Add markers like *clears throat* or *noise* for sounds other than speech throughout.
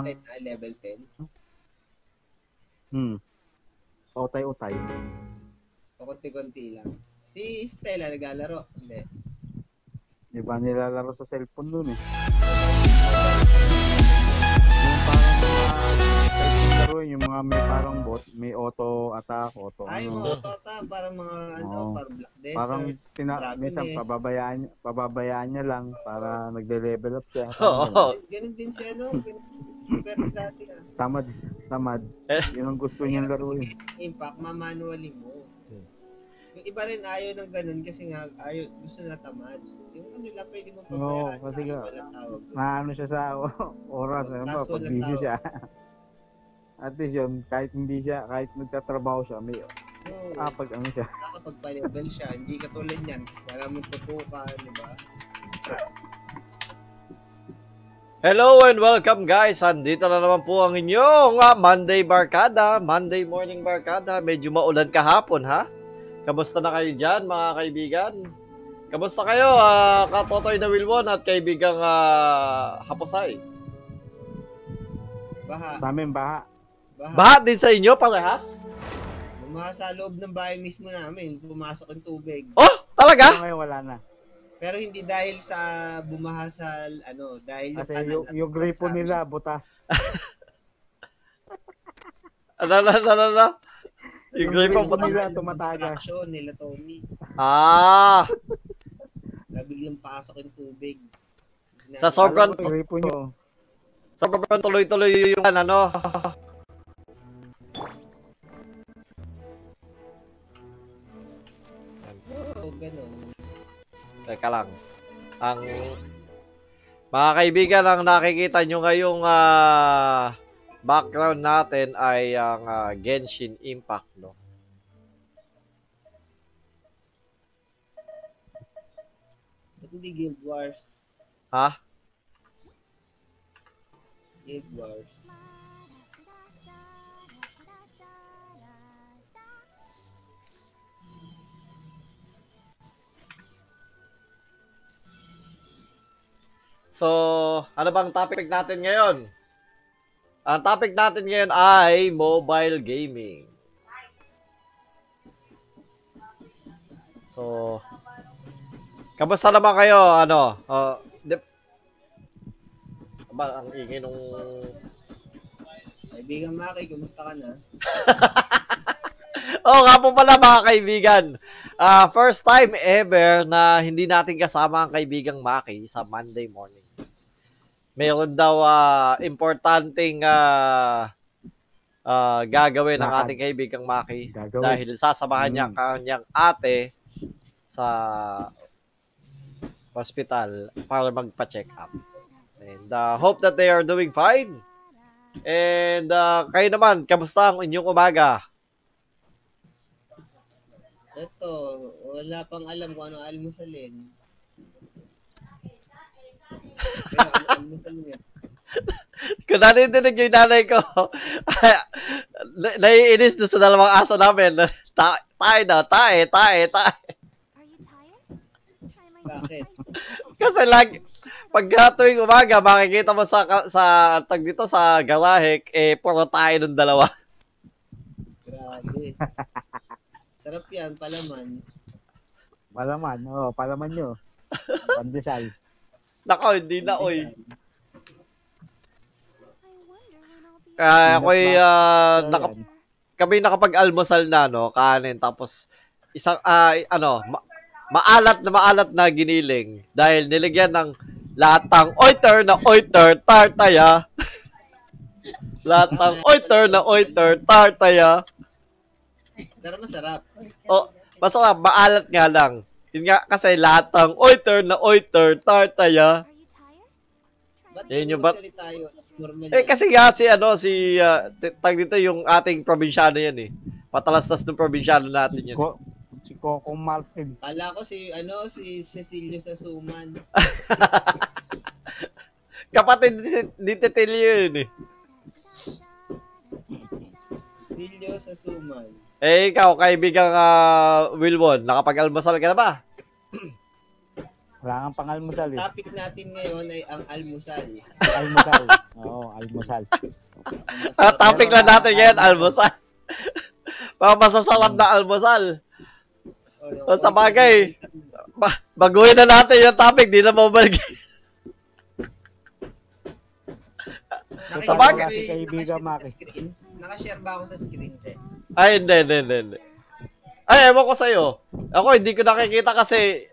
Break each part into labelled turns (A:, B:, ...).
A: Ang-
B: 10 na, level 10.
A: Hmm. Utay-utay.
B: O konti-konti lang. Si Stella naglalaro. Hindi.
A: Iba nilalaro sa cellphone dun eh. Parang mga laruin, yung mga may parang bot, may auto attack, auto
B: Ay,
A: ano.
B: mga otota, parang mga ano,
A: Oo.
B: parang Black Desert.
A: Parang tina, minsan pababayaan, pababayaan niya lang para nagde-level up siya.
C: Oo.
B: Ganun din siya, no? Ganun, pero dati ah.
A: Tamad, tamad.
C: Eh.
A: Yun ang gusto niyang laruin.
B: Impact, mamanually mo. Yung iba rin ayaw ng ganun kasi nga ayaw, gusto na tamad. Yung ano lang, pwede mo
A: Oo,
B: pabayaan.
A: kasi
B: kaso
A: nga,
B: wala tawag.
A: Naano siya sa *laughs* oras, ano ba, pag busy
B: tawag.
A: siya. *laughs* At least yun, kahit hindi siya, kahit nagtatrabaho siya, may
B: Oo,
A: ah, pag ano siya. *laughs*
B: nakakapagpa-level siya. Hindi katulad niyan. Wala mong tutukan, di ba?
C: Hello and welcome guys. Andito na naman po ang inyong ah, Monday Barkada, Monday Morning Barkada. Medyo maulan kahapon ha. Kamusta na kayo dyan mga kaibigan? Kamusta kayo ah, katotoy na Wilwon at kaibigang ah, Haposay?
B: Baha.
A: Sa amin, baha.
B: Baha.
C: Bahat din sa inyo parehas?
B: Bumaha sa loob ng bahay mismo namin. Pumasok ang tubig.
C: Oh, talaga?
A: Ngayon wala na.
B: Pero hindi dahil sa bumaha sa ano, dahil
A: Kasi yung, yung
B: ugat
A: gripo nila, butas. *laughs*
C: Ano, ano, ano, ano, ano? Yung gripo po.
A: nila tumataga.
B: Construction nila Tommy.
C: Ah,
B: Nabiglang pasok yung tubig.
C: Sa sobrang-
A: gripo nyo.
C: sobrang tuloy-tuloy yung ano.
B: Oo, ganun.
C: Teka lang. Ang mga kaibigan, ang nakikita nyo ngayong ah, background natin ay ang ah, Genshin Impact, no?
B: Ba't hindi Guild Wars?
C: Ha?
B: Guild Wars.
C: So, ano bang topic natin ngayon? Ang topic natin ngayon ay mobile gaming. So, kamusta naman kayo? Ano? Uh, di- ba, ang ingay nung...
B: Kaibigan Maki, kumusta ka na? *laughs*
C: Oo nga po pala mga kaibigan. Ah, first time ever na hindi natin kasama ang kaibigang Maki sa Monday morning. Meron daw ah, importanteng ah, ah, gagawin ng ating kaibigang Maki
A: Gagawin.
C: dahil sasamahan niya ang
A: Mm.
C: kanyang ate sa hospital para magpa-check up. And uh, hope that they are doing fine. And uh, kayo naman, kamusta ang inyong umaga?
B: Ito, wala pang alam kung ano almusalin. Pero ano almusal niya? *laughs*
C: Kung narinig yung nanay ko, na- *laughs* naiinis doon sa dalawang aso namin. *laughs* Ta tae daw, tae, tae, tae.
B: Bakit?
C: Kasi lag, pag tuwing umaga, makikita mo sa, sa tag dito sa garahe, eh, puro tae ng dalawa.
B: Grabe. Sarap yan, palaman.
A: Palaman, oh, palaman nyo. Pandesal.
C: Nako, hindi na, oy.
D: Be
C: Kaya ako'y, ah, naka, kami nakapag-almusal na, no, kanin, tapos, isang, ah, ano, ma- maalat na maalat na giniling dahil niligyan ng latang oiter na oiter tartaya. *laughs* latang oiter na oiter tartaya.
B: Pero masarap.
C: O, masarap, maalat nga lang. Yun nga, kasi latang oiter na oiter tartaya.
D: My
C: Yan yung bat- Eh, kasi nga si, ano, si, ah, si tag dito yung ating probinsyano yan eh. Patalastas ng probinsyano natin
A: Si,
C: yan.
A: Ko, si Coco Martin.
B: Kala ko si, ano, si Cecilio sa Suman. *laughs*
C: Kapatid ni, ni Tetelio yun eh.
B: Cecilio sa Suman.
C: Eh, ikaw, kaibigang uh, Wilwon, nakapag-almusal ka na ba? *clears throat*
A: Wala kang pangalmusal eh.
B: Topic natin ngayon ay ang almusal.
A: Almusal. Oo, almusal.
C: Ah, topic lang natin ngayon, almusal. *laughs* Mga masasalap na almusal. O, sa bagay. Ba- baguhin na natin yung topic, di na mabalik.
B: Nakikita
C: Sa
B: mo
C: bagay.
B: ba yung
A: Kaibigan,
B: nakashare
A: Maki.
B: Nakashare ba ako sa screen? Te?
C: Ay, hindi, hindi, hindi, hindi. Ay, ewan ko sa'yo. Ako, hindi ko nakikita kasi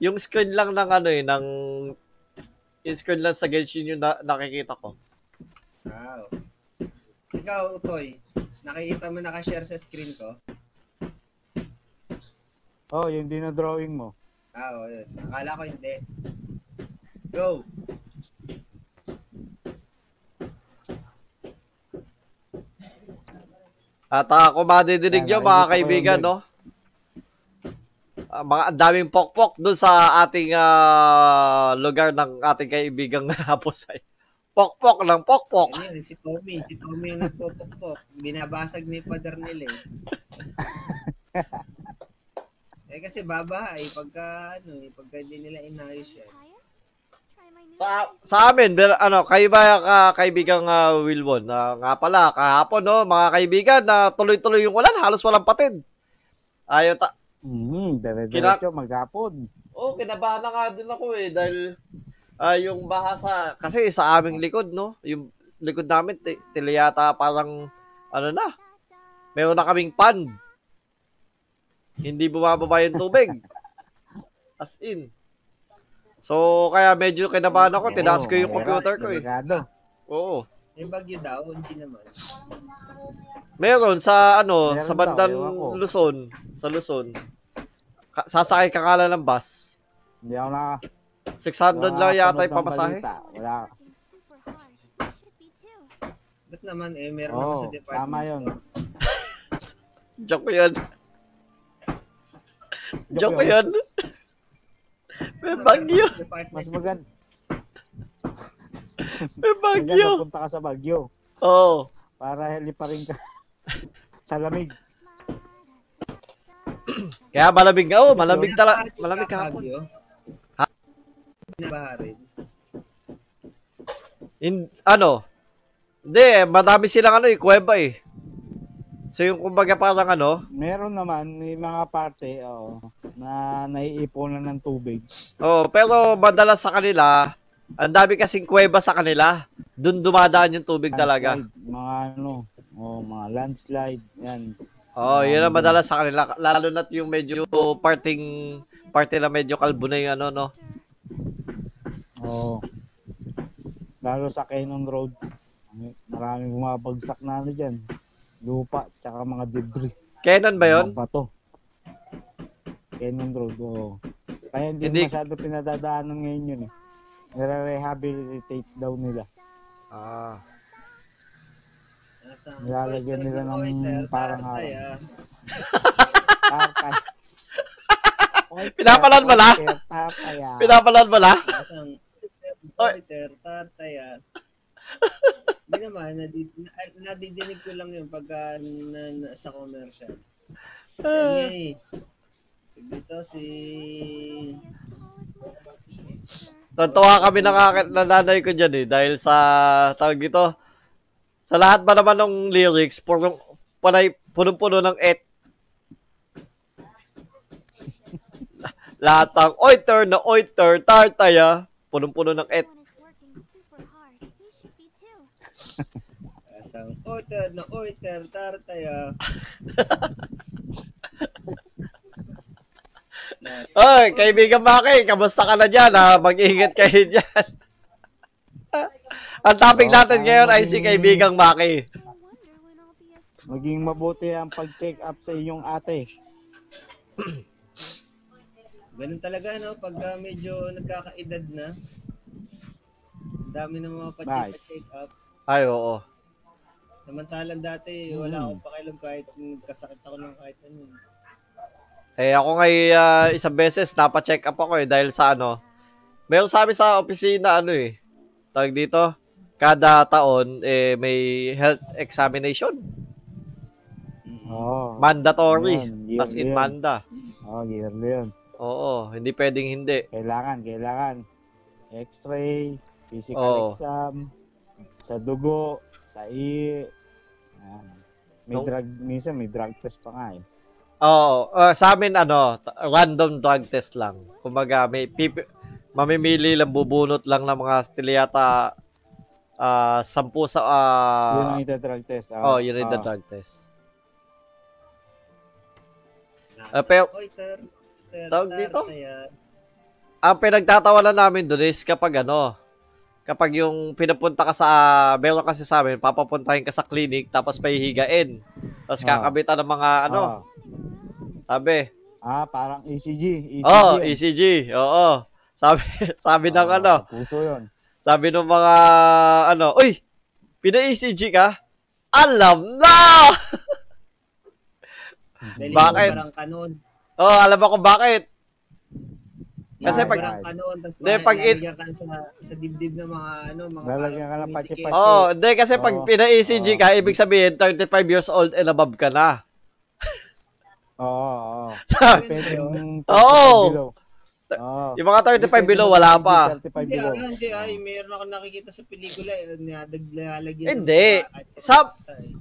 C: yung screen lang ng ano eh, ng yung screen lang sa Genshin yung na, nakikita ko.
B: Wow. Ikaw, Utoy, nakikita mo nakashare sa screen ko?
A: Oh, yung dinodrawing mo.
B: Ah, oh, yun. Akala ko hindi. Go!
C: At uh, kung madidinig nyo, mga kaibigan, no? Ah, mga ang daming pokpok dun sa ating ah, lugar ng ating kaibigang *laughs* Hapusay. Pokpok ng pokpok.
B: Ano yun, si Tommy. Si Tommy yung nagpopokpok. Binabasag ni Pader nila eh. *laughs* eh kasi babaha eh, pagka ano eh, pagka hindi nila inayos yan.
D: Tired? Try my new
C: Sa sa amin, ber- ano, kayo ba ka, kaibigang uh, Wilwon? Na nga pala, kahapon, no, mga kaibigan, na tuloy-tuloy yung ulan, halos walang patid. Ayaw ta...
A: Hmm, dire-diretso, maghapon.
C: Oh, kinabahan na nga din ako eh, dahil ah, yung baha sa... Kasi sa aming likod, no, yung likod namin, t- tiliyata parang, ano na, meron na kaming pan. Hindi bumababa yung tubig. *laughs* As in. So, kaya medyo kinabahan ako, tinaas ko yung computer ko eh. Oo.
B: May bagyo daw, hindi naman.
C: Meron sa ano,
A: Meron
C: sa
A: daw,
C: bandang
A: ko.
C: Luzon, sa Luzon. Ka- sasakay ka kala ng bus.
A: Hindi ako na...
C: 600 lang yata yung pamasahe.
A: Wala.
B: Ba't naman eh, meron naman sa department
A: tama *laughs* yun.
C: Joke yun. Joke yun. May bagyo.
A: Mas maganda.
C: May bagyo.
A: Maganda punta ka sa Bagyo.
C: Oo.
A: Para heli pa rin ka *laughs* sa lamig.
C: Kaya malamig nga. Oh, malamig tala.
B: Binabaha din
C: Malamig
B: ba
C: kahapon.
B: Bagyo?
C: Ha?
B: Binabaha rin.
C: In, ano? Hindi, madami silang ano eh, kuweba eh. So yung kumbaga parang ano,
A: Meron naman may mga parte oo, na naiipunan ng tubig.
C: oh, pero madalas sa kanila, ang dami kasing kuweba sa kanila. Doon dumadaan yung tubig talaga.
A: Landslide, Mga ano, oh, mga landslide, yan.
C: Oh, yun ang madalas sa kanila. Lalo na yung medyo parting parte na medyo kalbo na yung ano, no?
A: Oh. Lalo sa Cannon Road. Maraming bumabagsak na ano dyan. Lupa, tsaka mga debris.
C: Canon ba yun?
A: Mga bato. Cannon Road, oo. Kaya hindi,
C: Hindi-
A: masyado pinadadaanan ngayon yun eh. Nire-rehabilitate daw nila.
C: Ah.
A: Nilalagyan nila ng parang
B: Tartay, *laughs* ah.
A: Tartay. Oy,
C: Pinapalan mo na?
A: oy, Tartay ah.
C: Pinapalan mo na?
B: Nasang
C: Oy.
B: Oiter, Tartay, ah. Hindi naman, nadid, na, nadidinig ko lang yun pagka na, na, sa commercial. Yan nga eh. Dito si...
C: Tatawa kami nananay ko dyan eh. Dahil sa, tawag dito, sa lahat ba naman ng lyrics, punong, panay, punong-puno ng et. lahat ng oiter na oiter, tartaya, punong-puno ng et.
B: Nasang Oiter na Oiter, Tartay, ah. Na-
C: Ay, *laughs* kaibigan Maki, kamusta ka na dyan ha? Mag-ingat kayo dyan. *laughs* Ang topic natin ngayon ay si kaibigang Maki.
A: Maging mabuti ang pag-check up sa inyong ate. *clears throat*
B: Ganun talaga, no? Pagka medyo nagkakaedad na, ang dami ng mga pa-check up.
C: Ay, oo.
B: Samantalang dati, wala
A: Hmm.
B: akong pakialam kahit kasakit ako ng kahit ano.
C: Eh, ako ngay ah, isang beses napa-check up ako eh dahil sa ano. Meron sa amin sa opisina ano eh. Tawag dito, kada taon eh may health examination.
A: Oo.
C: Mandatory.
A: Yun,
C: As in
A: yun.
C: manda.
A: Oo, yearly yun.
C: Oo, hindi pwedeng hindi.
A: Kailangan, kailangan. X-ray, physical
C: Oo.
A: exam, sa dugo, sa. Yan. May
C: Nung-
A: drug, minsan may drug test pa nga eh.
C: Oo, ah, sa amin ano, random drug test lang. Kumbaga may pipi- mamimili lang bubunot lang ng mga stiliyata ah sampu sa
A: yun
C: ah
A: ang ita-drug test.
C: oh, yun yung
A: Ah.
C: drug test. Pero
B: Oy, sir. Sir,
C: Tawag dito?
B: Ayan.
C: ang pinagtatawanan namin doon is kapag ano, kapag yung pinapunta ka sa, meron kasi sa amin, papapuntahin ka sa clinic, tapos pahihigain. Tapos
A: Ah.
C: kakabitan ng mga ano,
A: Ah.
C: sabi,
A: Ah, parang ECG. ECG
C: oh,
A: yun.
C: ECG, oo. Sabi, *laughs* sabi ng
A: Ah,
C: ano,
A: sa Puso yun.
C: sabi ng mga, ano, uy, pina-ECG ka? Alam na!
B: Dali
C: Bakit?
B: Parang kanon.
C: oh, alam ako bakit. Kasi pag-
B: pag kanon, tapos
C: Hindi, pag
B: lalagyan ka sa, sa dibdib ng mga ano, mga
A: Lalagyan ka ng
B: tumitikit.
C: Oh, hindi kasi pag
A: Oo.
C: pina-ECG
A: Oo.
C: ka, ibig sabihin 35 years old and above ka na.
A: Oo, oo.
C: Sabi-
A: Pwedeng
C: Oo.
A: below. Oo.
C: Yung mga 35 below, wala pa.
A: 35
B: Hindi,
A: below.
B: ah, hindi, ay, meron ako nakikita sa pelikula, eh, nilalagyan.
C: Hindi. Sa-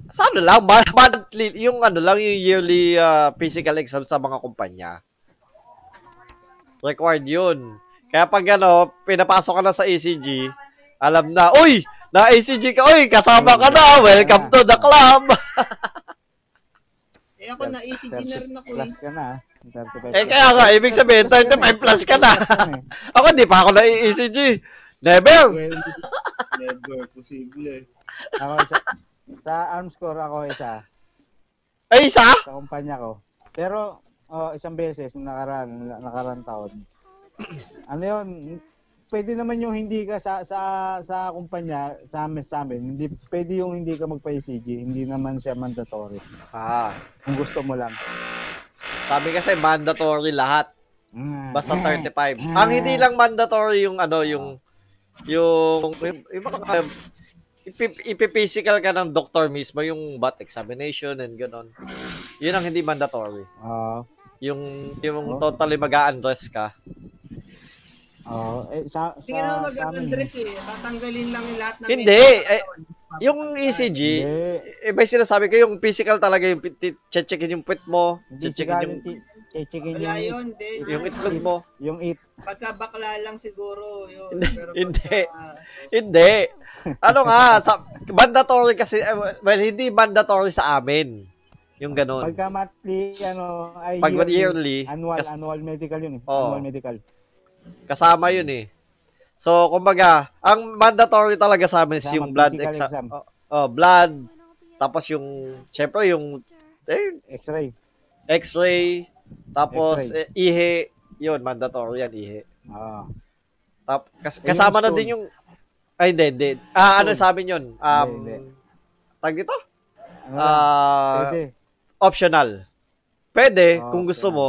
C: Sa ano lang, ma- monthly, yung ano lang, yung yearly ah, physical exam sa mga kumpanya. Required yun. Kaya pag ano, pinapasok ka na sa ECG, alam na, uy, na-ECG ka, uy, kasama ka na, welcome to the club. *laughs*
B: Eh ako na ECG na rin ako eh.
A: Plus ka na. ah. 35
C: eh, kaya nga, ibig sabihin, 35 plus ka na. *laughs* Ako, di pa ako na-ECG. Never.
B: Well, never possible.
A: Ako isa. Sa arms core ako isa.
C: Ay, isa?
A: Sa kumpanya ko. Pero, oh, isang beses, nakaraan, nakaraan taon. Ano yun? Pwede naman yung hindi ka sa sa sa kumpanya, sa amin, sa amin. Hindi, pwede yung hindi ka magpa-ECG. Hindi naman siya mandatory.
C: Ah,
A: Kung gusto mo lang.
C: sabi kasi mandatory lahat.
A: Mm.
C: Basta 35. Ang hindi lang mandatory yung ano, yung yung yung, yung ipi- ipi-physical ka ng doktor mismo, yung butt examination and gano'n. Yun ang hindi mandatory.
A: Oo.
C: Yung yung
A: Oh.
C: totally mag-undress ka.
A: Oo. Eh, sa, sa,
B: Hindi
A: amin,
B: mag-address eh. Tatanggalin lang yung lahat ng
C: Hindi, eh. Yung ECG,
A: Hindi.
C: eh, may sinasabi ko yung physical talaga, yung checkin yung puwet mo, checkin yung,
A: i-checkin
B: Wala
A: yung,
B: yun, hindi.
C: yung itlog mo.
A: yung it.
B: Pagka bakla lang siguro yun.
C: Hindi,
B: Pero
C: hindi.
B: pagka,
C: Hindi. Ano nga, sa, mandatory kasi, eh, well, hindi mandatory sa amin. Yung ganun.
A: Pagka monthly, ano, ay
C: Pag yearly,
A: annual,
C: kas-
A: annual medical yun eh.
C: Oo.
A: Annual medical.
C: kasama yun eh. So, kumbaga, ang mandatory talaga sa amin is
A: Kasama
C: yung blood
A: physical
C: exam. Oh, oh, blood, tapos yung, syempre yung eh,
A: X-ray.
C: x-ray, tapos
A: X-ray.
C: eh, ihe, yun, mandatory yan, ihe.
A: Oo.
C: Tap, kas,
A: Eh,
C: kasama na
A: stone.
C: din yung, ay, hindi, hindi. Ah, ano
A: Stone.
C: sa amin yun? Um,
A: Hindi,
C: tag dito?
A: Ano
C: Ah,
A: pwede.
C: Optional. Pwede,
A: Ah,
C: kung gusto mo,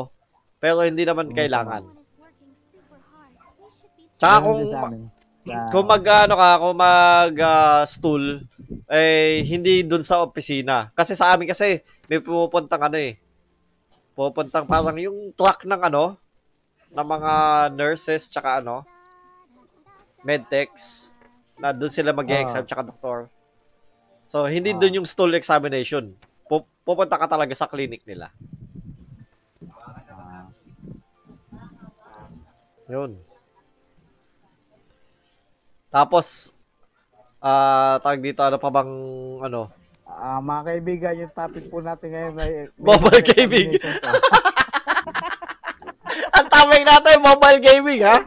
C: pero hindi naman
A: Kung
C: kailangan. Tsaka kung, kung mag, ano ka, kung mag ah, stool, eh, hindi dun sa opisina. Kasi sa amin kasi, may pumupuntang ano eh. Pupuntang parang yung truck ng ano, ng mga nurses, tsaka ano, medtechs, na dun sila mag-exam,
A: Ah.
C: tsaka doktor. So, hindi dun yung stool examination. Pu- pupunta ka talaga sa clinic nila.
A: Ah,
C: Yun. Tapos, ah, tawag dito, ano pa bang, ano,
A: Ah, mga kaibigan, yung topic po natin ngayon ay *laughs*
C: Mobile gaming. *laughs* ang tawag natin, mobile gaming, ha? *laughs*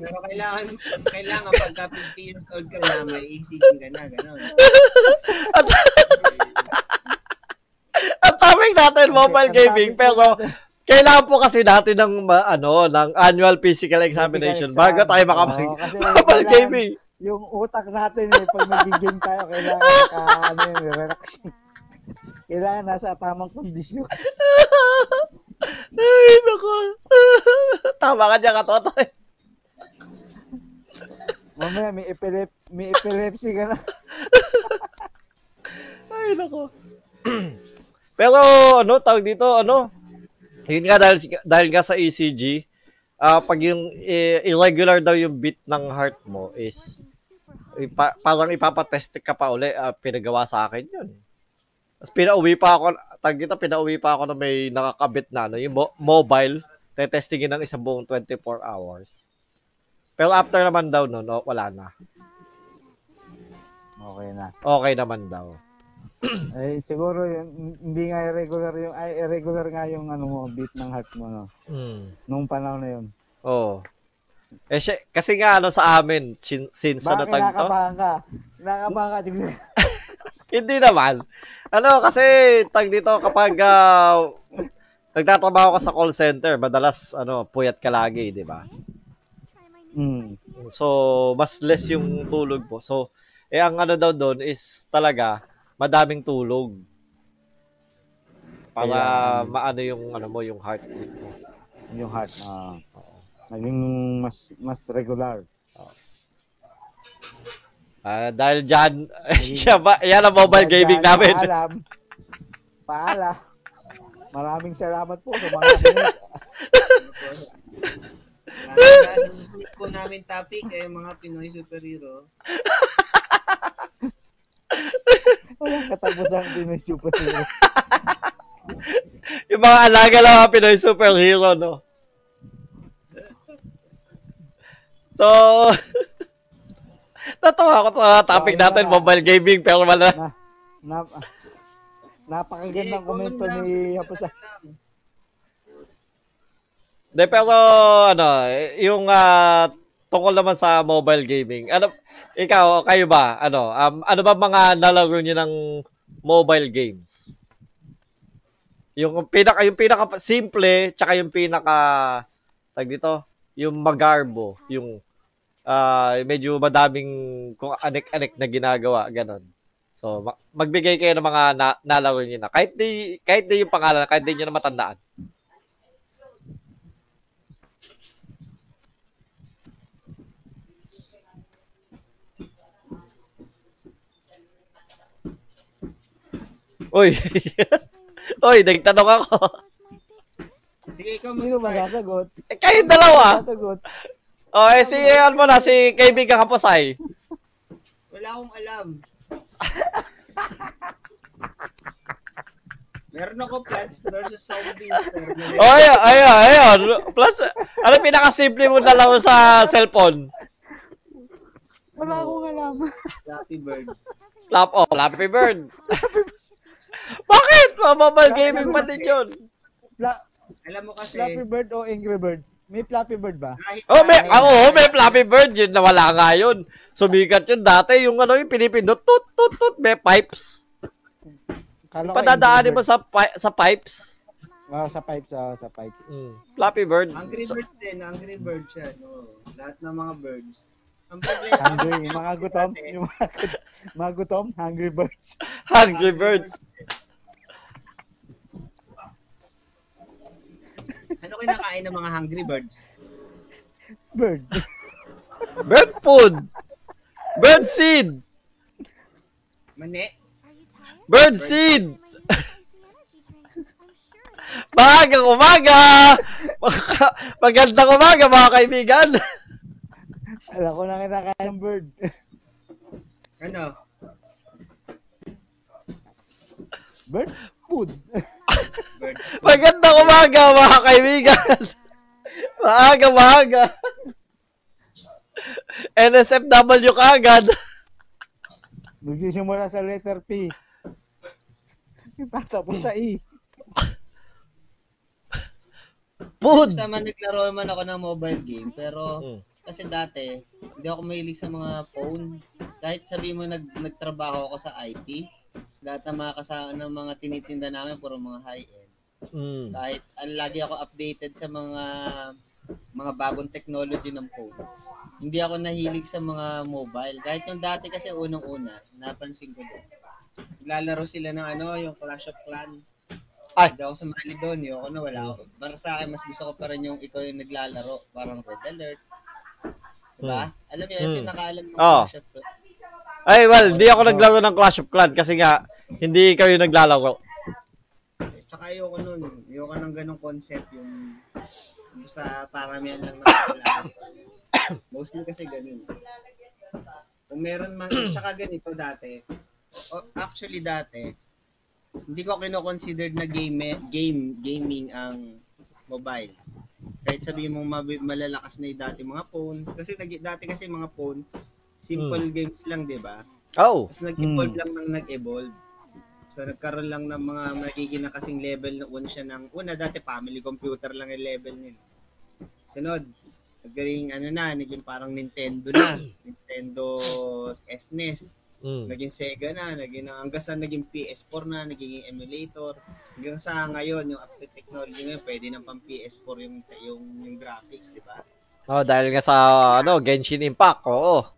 B: pero kailangan, kailangan pagka 50 years old ka na, may ECG ka na, gano'n.
C: Tawag natin, mobile
A: Ang
C: gaming,
A: topic
C: pero, kailangan po kasi natin ng, ano, ng annual physical examination
A: Physical
C: bago tayo makapag
A: kasi *laughs*
C: mobile gaming.
A: Yung utak natin eh, pag nag-game tayo, kailangan naka, ano yun, relax. Kailangan nasa tamang kondisyon. *laughs*
C: Ay, naku. *laughs* Tama ka dyan, katotoy.
A: Mamaya may, epilep may epilepsy ka na.
C: Ay, nako. *clears throat* Pero, ano, tawag dito, ano, Yun nga dahil dahil nga sa ECG, ah pag yung eh, irregular daw yung beat ng heart mo is ipa, parang ipapatest ka pa uli, ah, pinagawa sa akin yun. Tapos pinauwi pa ako, tag dito, pinauwi pa ako na may nakakabit na, ano, yung mo- mobile, tetestingin ng isang buong 24 hours. Pero after naman daw, no, no, wala na.
A: Okay na.
C: Okay naman daw. *clears throat*
A: Eh, siguro yun, hindi nga irregular yung, ay, irregular nga yung ano mo, beat ng heart mo, no?
C: Mm.
A: Nung panahon na yun.
C: Oo. Eh, sy- kasi nga, ano, sa amin, sin- since ano
A: Bakit
C: tag to,
A: kinakabahan ka? Ka, tignan. *laughs*
C: Hindi naman. Ano, kasi tag dito kapag ah, nagtatrabaho ka sa call center, madalas ano, puyat ka lagi, 'di ba?
A: Mm.
C: So, mas less yung tulog mo. So, eh ang ano daw doon is talaga madaming tulog. Para
A: Kaya-
C: maano yung ano mo, yung heartbeat mo.
A: yung heart. ah naging mas mas regular.
C: Ah, dahil diyan, *laughs* siya ba, yan ang mobile gaming
A: Kaya,
C: namin.
A: Paalam. Paalam. Maraming salamat po sa mga
B: po namin topic ay mga Pinoy superhero. *laughs*
A: Walang katapusan din ng *laughs* superhero.
C: Yung mga alaga lang mga Pinoy superhero, no? So, *laughs* natawa ko sa topic natin, mobile gaming, pero wala.
A: Na, na, napakagandang
B: Eh,
A: komento ni Hapusa.
C: De, pero, ano, yung ah, tungkol naman sa mobile gaming, ano, ikaw, kayo ba, ano, um, ano ba mga nalaro nyo ng mobile games? Yung pinaka, yung pinaka simple, tsaka yung pinaka, tag dito, yung magarbo, yung ah medyo madaming kung anek-anek na ginagawa, ganon. So, ma- magbigay kayo ng mga na, nalaro nyo na. Kahit di, kahit di yung pangalan, kahit di nyo na matandaan. Uy. *laughs* Uy, nagtanong ako.
B: Sige, ikaw
A: Sino
B: mag-start.
A: magasagot?
C: Eh, kayo dalawa.
A: Magasagot.
C: Oh, eh, si, ano mo na, si kaibigan Kaposay.
B: Wala akong alam. Meron ako Plants versus Zombies. Pero
C: Oh, ayun, ayun, ayun. Plus, ano pinakasimple mo na laro sa cellphone?
A: Wala akong alam.
B: Flappy Bird.
C: Flap, oh, Flappy Bird. Bakit? Mobile gaming pa din yun.
A: Fla-
B: Alam mo kasi,
A: Flappy Bird o Angry Bird? May Flappy Bird ba?
B: kahit
C: Oh, may,
B: tayo-
C: oh, may Flappy Bird yun. Nawala nga yun. Sumikat yun dati. Yung ano, yung pinipindot, tut, tut, tut, may pipes.
A: Kala ko
C: Padadaanin
A: Angry
C: mo sa, pi- sa pipes.
A: Bird. Ah, sa pipes, ah, sa pipes.
C: Mm. Flappy Bird.
B: Angry
C: So-
B: Birds din, Angry Bird siya. No? Lahat ng mga birds.
A: Hungry, yung mga gutom, yung mga, gut- mga gutom, Hungry Birds. *laughs*
C: Hungry Birds.
B: ano kinakain ng mga Hungry Birds?
A: Bird.
C: Bird food. Bird seed.
B: Mani?
D: Are you tired?
C: Bird seed. Maagang *laughs* umaga! Magandang umaga mga kaibigan! *laughs*
A: Alam ko na kinakain ng bird.
B: Ano?
A: Bird food.
B: Bird. *laughs*
C: Magandang umaga mga kaibigan! *laughs* Maaga, maaga! NSFW ka agad!
A: Nagsisimula sa letter P. Tatapos sa E.
C: Food!
B: Basta man naglaro man ako ng mobile game, pero
C: Mm.
B: Kasi dati, hindi ako mahilig sa mga phone. Kahit sabi mo nag, nagtrabaho ako sa IT, lahat ng mga kasama ng mga tinitinda namin puro mga high-end.
C: Mm.
B: Kahit ah, lagi ako updated sa mga mga bagong technology ng phone. Hindi ako nahilig sa mga mobile. Kahit yung dati kasi unang-una, napansin ko doon. Lalaro sila ng ano, yung Clash of Clans.
C: Ay.
B: Hindi ako sumali doon, yung ako na wala ako. Para sa akin, mas gusto ko pa rin yung ikaw yung naglalaro. Parang Red Alert. Diba? Alam mo yun,
C: Hmm.
B: nakaalam ng
C: Oo.
B: Clash of Clans.
C: Ay, well, di ako naglaro ng Clash of Clans kasi nga, hindi kayo naglalaro.
B: Tsaka Tsaka ayoko nun. Ayoko ng ganong concept yung basta paramihan lang nakakilala. *coughs* Mostly kasi ganun. Kung meron man, *coughs* tsaka ganito dati. O, actually dati, hindi ko kino-considered na game, game gaming ang mobile. Kahit sabihin mo malalakas na yung dati mga phone. Kasi nag, dati kasi mga phone, simple games lang, di ba?
C: Oh.
B: Tapos nag-evolve lang nang nag-evolve. So nagkaroon lang ng mga magiging na kasing level na una siya ng una dati family computer lang yung level niya. Sunod, naging ano na, naging parang Nintendo na. *clears throat* Nintendo SNES,
C: Mm.
B: naging Sega na, naging hanggang sa naging PS4 na, naging emulator. Hanggang sa ngayon, yung update technology ngayon, pwede nang pang PS4 yung yung yung graphics, di ba?
C: Oh, dahil nga sa ano, Genshin Impact. Oo.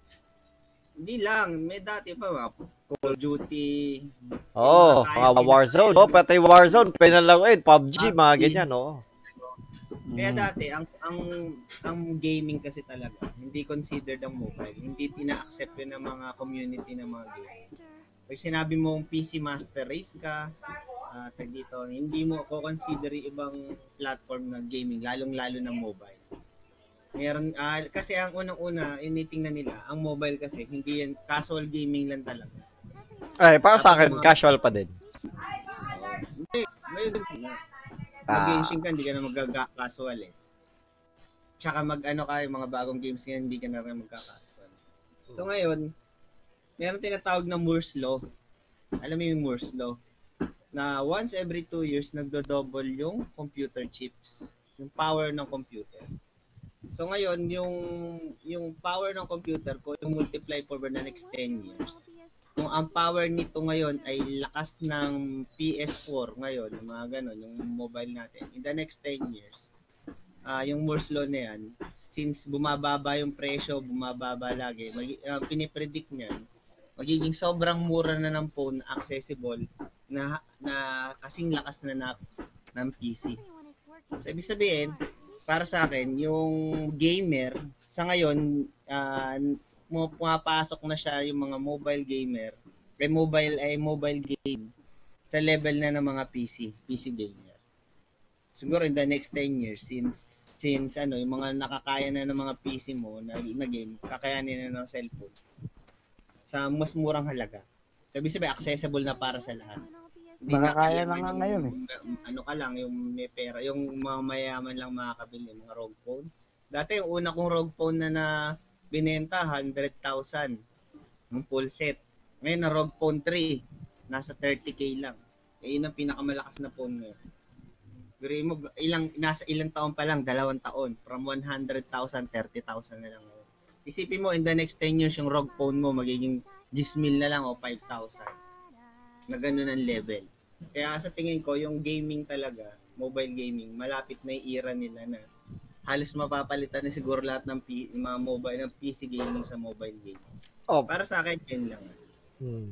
B: Hindi lang, may dati pa mga Call of Duty,
C: Oh,
B: Kaya
C: mga Warzone. Oh, pati Warzone, pinalaruin, PUBG, mga ganyan, oh.
B: Kaya
A: Mm.
B: dati ang ang ang gaming kasi talaga hindi considered ang mobile. Hindi tina-accept yun ng mga community ng mga game. Pag sinabi mo PC Master Race ka, tag dito, hindi mo ko consider ibang platform na gaming, lalong-lalo ng mobile. Meron ah, kasi ang unang-una initingnan nila, ang mobile kasi hindi yan casual gaming lang talaga.
C: Ay, para sa akin, casual pa din.
B: Hindi, may na.
C: Ah.
B: Mag-genshin ka, hindi ka na magkaka-casual eh. Tsaka mag-ano ka, yung mga bagong games ngayon, hindi ka na rin magka-casual. So ngayon, meron tinatawag na Moore's Law. Alam mo yung Moore's Law? Na once every two years, nagdo-double yung computer chips. Yung power ng computer. So ngayon, yung yung power ng computer ko, yung multiply for the next 10 years kung ang power nito ngayon ay lakas ng PS4 ngayon, yung mga ganon, yung mobile natin, in the next 10 years, ah yung Moore's Law na yan, since bumababa yung presyo, bumababa lagi, mag, uh, pinipredict niyan, magiging sobrang mura na ng phone accessible na na kasing lakas na, na ng PC. So, ibig sabihin, para sa akin, yung gamer, sa ngayon, ah, mo pumapasok na siya yung mga mobile gamer, ay mobile ay mobile game sa level na ng mga PC, PC gamer. Siguro in the next 10 years since since ano, yung mga nakakaya na ng mga PC mo na, na game, kakayanin na ng cellphone sa mas murang halaga. Sabi sabi accessible na para sa lahat. Hindi
A: Nakakaya na nga ngayon eh.
B: Ano ka lang, yung may pera, yung mga mayaman lang makakabili, mga ROG phone. Dati yung una kong ROG phone na na binenta, 100,000. Yung full set. Ngayon na ROG phone 3, nasa 30k lang. Eh, yun ang pinakamalakas na phone ngayon. Guri mo, ilang, nasa ilang taon pa lang, dalawang taon. From 100,000, 30,000 na lang. Isipin mo, in the next 10 years, yung ROG phone mo, magiging 10 mil na lang o 5,000 na ganun ang level. Kaya sa tingin ko, yung gaming talaga, mobile gaming, malapit na yung era nila na halos mapapalitan na siguro lahat ng P- mga mobile ng PC gaming sa mobile gaming.
C: Oh.
B: Para sa akin, yun lang.
C: Hmm.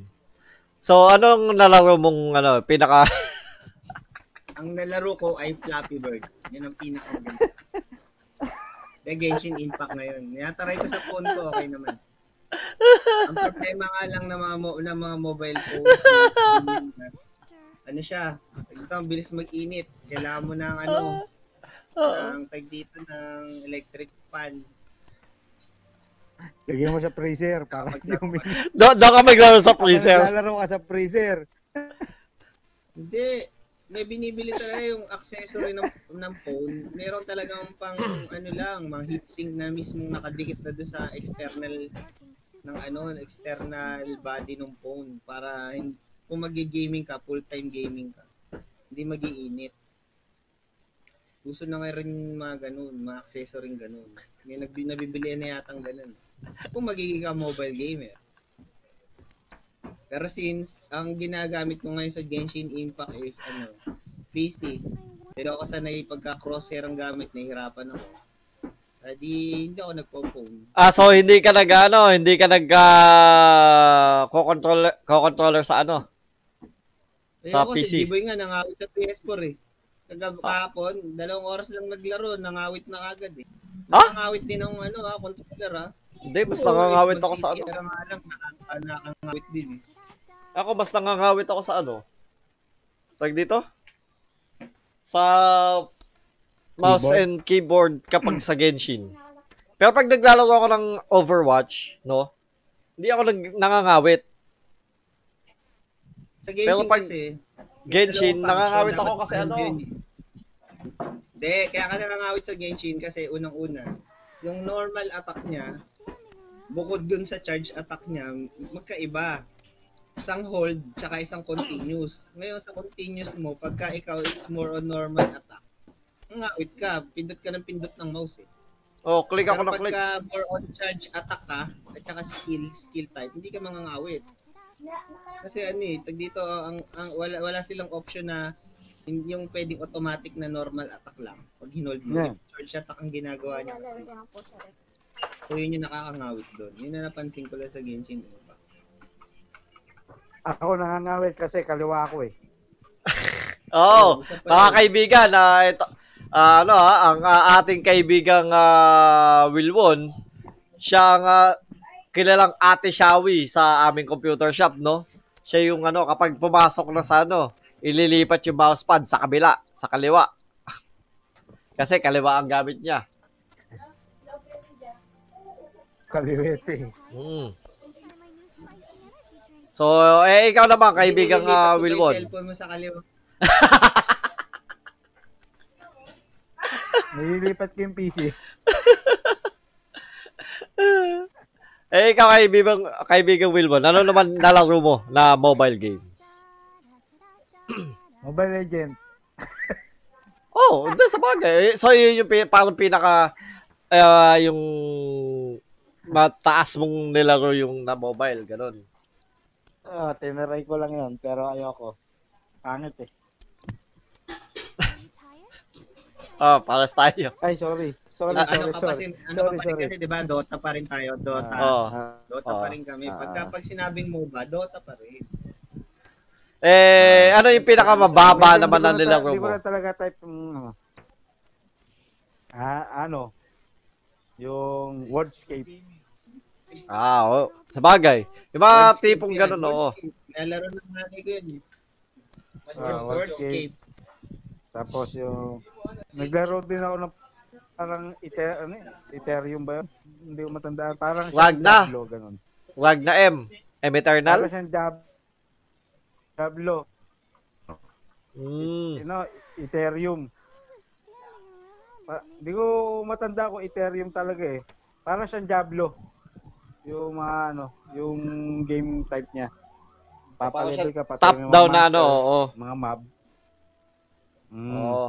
C: So, anong nalaro mong, ano, pinaka... *laughs*
B: Ang nalaro ko ay Flappy Bird. Yun ang pinaka *laughs* The Genshin Impact ngayon. Nataray ko sa phone ko, okay naman. *laughs* Ang problema nga lang ng mga, mo- ng mga mobile phones, ano siya, ito ang bilis mag-init. Kailangan mo ng ano, ng tag dito ng electric fan.
A: Lagyan mo sa freezer para hindi uminit. *laughs*
C: Do, do ka maglaro sa freezer.
A: Lalaro ka sa freezer.
B: Hindi. May binibili talaga yung accessory ng, ng phone. Meron talagang pang ano lang, mga heatsink na mismong nakadikit na doon sa external ng ano, external body ng phone para kung magi-gaming ka, full-time gaming ka, hindi magiinit. Gusto na nga rin mga ganun, mga accessory ganun. May nag nabibili na yatang ganun. Kung magiging ka mobile gamer. Pero since ang ginagamit ko ngayon sa Genshin Impact is ano, PC. Hindi ako sanay pagka-crosshair ang gamit, nahihirapan ako. Uh, di, hindi ako nagpo-phone.
C: Ah, so hindi ka nag, ano, hindi ka nag, ah, co-controller, co-controller sa ano?
B: Eh,
C: Sa
B: ako,
C: PC.
B: Si Jiboy nga, nangawit sa PS4 eh. Kagab kahapon, dalawang oras lang naglaro, nangawit na kagad eh.
C: Ah?
B: Nangawit din ng ano ha, controller ha.
C: Hindi, mas nangangawit ako sa ano.
B: Mag-CTR nga lang, nakaka- nakakangawit din eh.
C: Ako, mas nangangawit ako sa ano. Tag dito? sa mouse
A: Keyboard?
C: and keyboard kapag *clears throat* sa Genshin. Pero pag naglalaro ako ng Overwatch, no? Hindi ako nag nangangawit.
B: Sa
C: Pero
B: Genshin
C: pag
B: kasi,
C: Genshin,
B: function,
C: ako kasi ano.
B: Hindi, kaya ka nangangawit sa Genshin kasi unang-una, yung normal attack niya, bukod dun sa charge attack niya, magkaiba. Isang hold, tsaka isang continuous. Ngayon, sa continuous mo, pagka ikaw is more on normal attack, ngawit ka, pindot ka ng pindot ng mouse eh.
C: Oh, click ako ng click.
B: pagka more on charge attack ka, at saka skill, skill type, hindi ka mangangawit. Kasi ano eh, tag dito, ang, ang, wala, wala silang option na yung pwedeng automatic na normal attack lang. Pag hinold mo,
A: Yeah.
B: charge attack ang ginagawa niya kasi. So yun yung nakakangawit doon. Yun na napansin ko lang sa Genshin Impact.
A: Ako nangangawit kasi kaliwa ako eh. *laughs*
C: Oh,
B: Isa pa
C: mga kaibigan, na ito, ah, ano ha, ang ah, ating kaibigang uh, Wilwon, siya ang ah, kilalang Ate Shawi sa aming computer shop, no? Siya yung ano, kapag pumasok na sa ano, ililipat yung mousepad sa kabila, sa kaliwa. *laughs* Kasi kaliwa ang gamit niya.
A: Kaliwete eh.
C: Mm. So, eh, ikaw naman, kaibigang uh,
B: yung
C: Wilwon.
B: cellphone mo sa kaliwa.
A: Nililipat ko yung PC. *laughs*
C: Eh, ikaw, kaibigang, kaibigang Wilwon, ano naman nalaro mo na mobile games? *clears throat*
A: Mobile Legend. *laughs*
C: Oh, hindi sa bagay. So, yun yung parang pinaka, ah, yung mataas mong nilaro yung na mobile, ganun.
A: Ah, tinaray ko lang yun, pero ayoko. Pangit eh. *laughs*
C: Ah, pares tayo.
A: Ay, sorry. Sorry,
B: ano
A: sorry,
B: ka pa
A: sorry.
B: sin, ano
A: sorry,
B: ka pa rin
A: sorry.
B: kasi 'di ba Dota pa rin tayo, Dota.
C: Oo.
A: Ah,
B: Dota
C: Oo.
B: pa rin kami. Pagka
A: Ah.
B: pag sinabing MOBA, Dota pa rin.
C: Eh, ano yung pinakamababa
A: Hindi
C: naman
A: ta-
C: nilaro
A: Hindi ko
C: mo?
A: na talaga type yung ano. Ah, ano? Yung Wordscape.
C: Ah, oh. Sa bagay. Yung mga
B: Wordscape
C: tipong ganun, oo.
B: Nalaro ng nanay ko yun. eh.
A: Ah,
B: Wordscape.
A: Tapos yung naglaro din ako ng parang Ether, ano, yun? Ethereum ba yun? Hindi ko matandaan. Parang
C: Wag na.
A: Diablo, ganun.
C: Wag na M. M Eternal?
A: Parang siyang Diab Diablo.
C: Mm.
A: You know, Ethereum. Pa- Hindi ko matanda ko Ethereum talaga eh. Parang siyang Diablo. Yung mga ano, yung game type niya. Papalevel ka pati
C: Top down na ano, oo.
A: Mga mob. Mm.
C: Oo.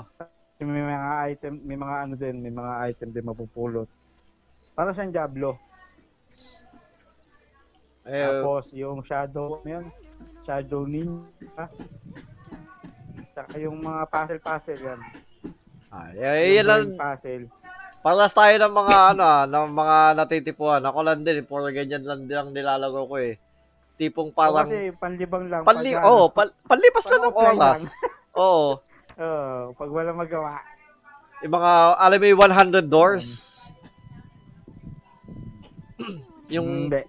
A: May mga item, may mga ano din, may mga item din mapupulot. Para siyang Diablo.
C: Eh,
A: Tapos yung Shadow, yun? Shadow Ninja. Tsaka yung mga puzzle-puzzle yan.
C: ah, eh, yan lang,
A: Yung puzzle.
C: Paras tayo ng mga ano, ah, ng mga natitipuan. Ako lang din, puro ganyan lang din ang nilalaro ko eh. Tipong
A: O
C: parang
A: kasi panlibang lang.
C: panli
A: pag,
C: oh, pal, panlipas lang ng oras. *laughs* Oo.
A: Oo, pag wala magawa.
C: Yung mga alam mo yung 100 doors. yung
A: Hindi.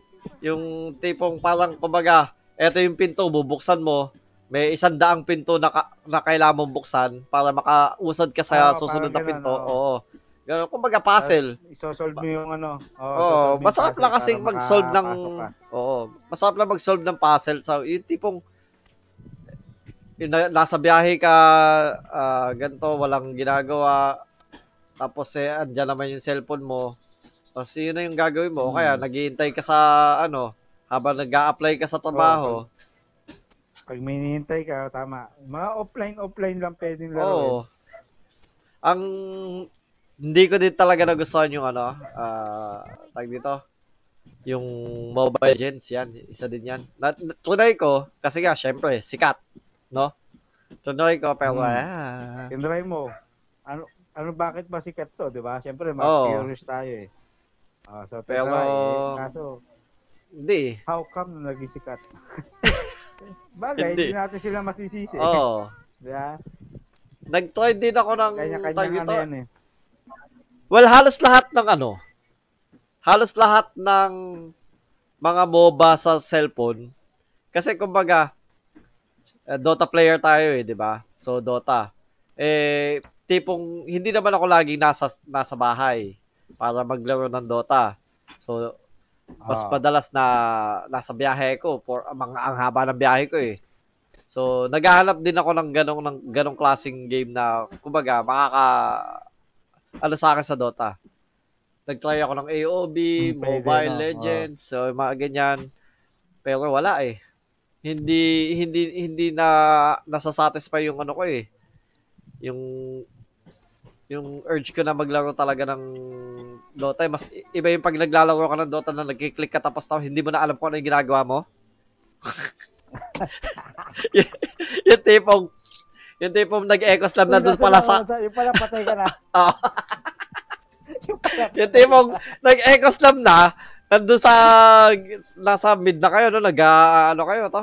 C: yung tipong parang kumbaga, eto yung pinto bubuksan mo. May isang daang pinto na, ka, na kailangan mong buksan para makausad ka sa
A: Oo,
C: susunod na
A: parang
C: pinto.
A: ganun,
C: Oo. Ganun, kumbaga puzzle.
A: Isosolve mo yung ano.
C: Oo,
A: yung
C: masarap lang kasi
A: para
C: mag-solve ng. Oo, masarap lang mag-solve ng puzzle. So, yung tipong nasa biyahe ka, ah, ganito, walang ginagawa. Tapos eh, andyan naman yung cellphone mo. Tapos yun na yung gagawin mo. O Kaya
A: Hmm.
C: naghihintay ka sa ano, habang nag apply ka sa trabaho.
A: Pag may hinihintay ka, tama. Mga offline, offline lang pwedeng
C: Oo.
A: laruin.
C: Ang hindi ko din talaga nagustuhan yung ano, ah, tag dito, yung Mobile Legends yan, isa din yan. Na, na- tunay ko, kasi nga, syempre, sikat, no? Tunay ko, pero,
A: Hmm.
C: ah,
A: Tinry mo. Ano, ano bakit ba sikat to, di ba? Siyempre, mga
C: Oo.
A: curious tayo eh. Ah, so,
C: Pero-
A: pero, eh, kaso,
C: hindi.
A: how come na naging sikat? *laughs* Bagay,
C: Hindi.
A: hindi natin sila masisisi.
C: Oo. *laughs*
A: Di ba?
C: Nag-try din ako ng, tag
A: Kanya-kanya ano yan eh.
C: Well, halos lahat ng ano, halos lahat ng mga MOBA sa cellphone. Kasi kumbaga, eh, Dota player tayo eh, di ba? So, Dota. Eh, tipong, hindi naman ako laging nasa, nasa bahay para maglaro ng Dota. So, mas
A: Ah.
C: madalas na nasa biyahe ko for mga ang haba ng biyahe ko eh. So, naghahanap din ako ng ganong ng ganong klaseng game na kumbaga makaka ano sa akin sa Dota. Nag-try ako ng AOB,
A: Hmm,
C: Mobile
A: no?
C: Legends, so mga ganyan. Pero wala eh. Hindi hindi hindi na nasasatisfy yung ano ko eh. Yung yung urge ko na maglaro talaga ng Dota, eh. mas iba yung pag naglalaro ka ng Dota na nagki-click ka tapos tapos hindi mo na alam kung ano yung ginagawa mo. *laughs* y- yung tipong yung tipong nag-echo slam na doon pala sa
A: Yung pala patay ka na. *laughs*
C: Oo.
A: yung
C: tipong nag-echo slam na nandun sa nasa mid na kayo no nag ah, ano kayo to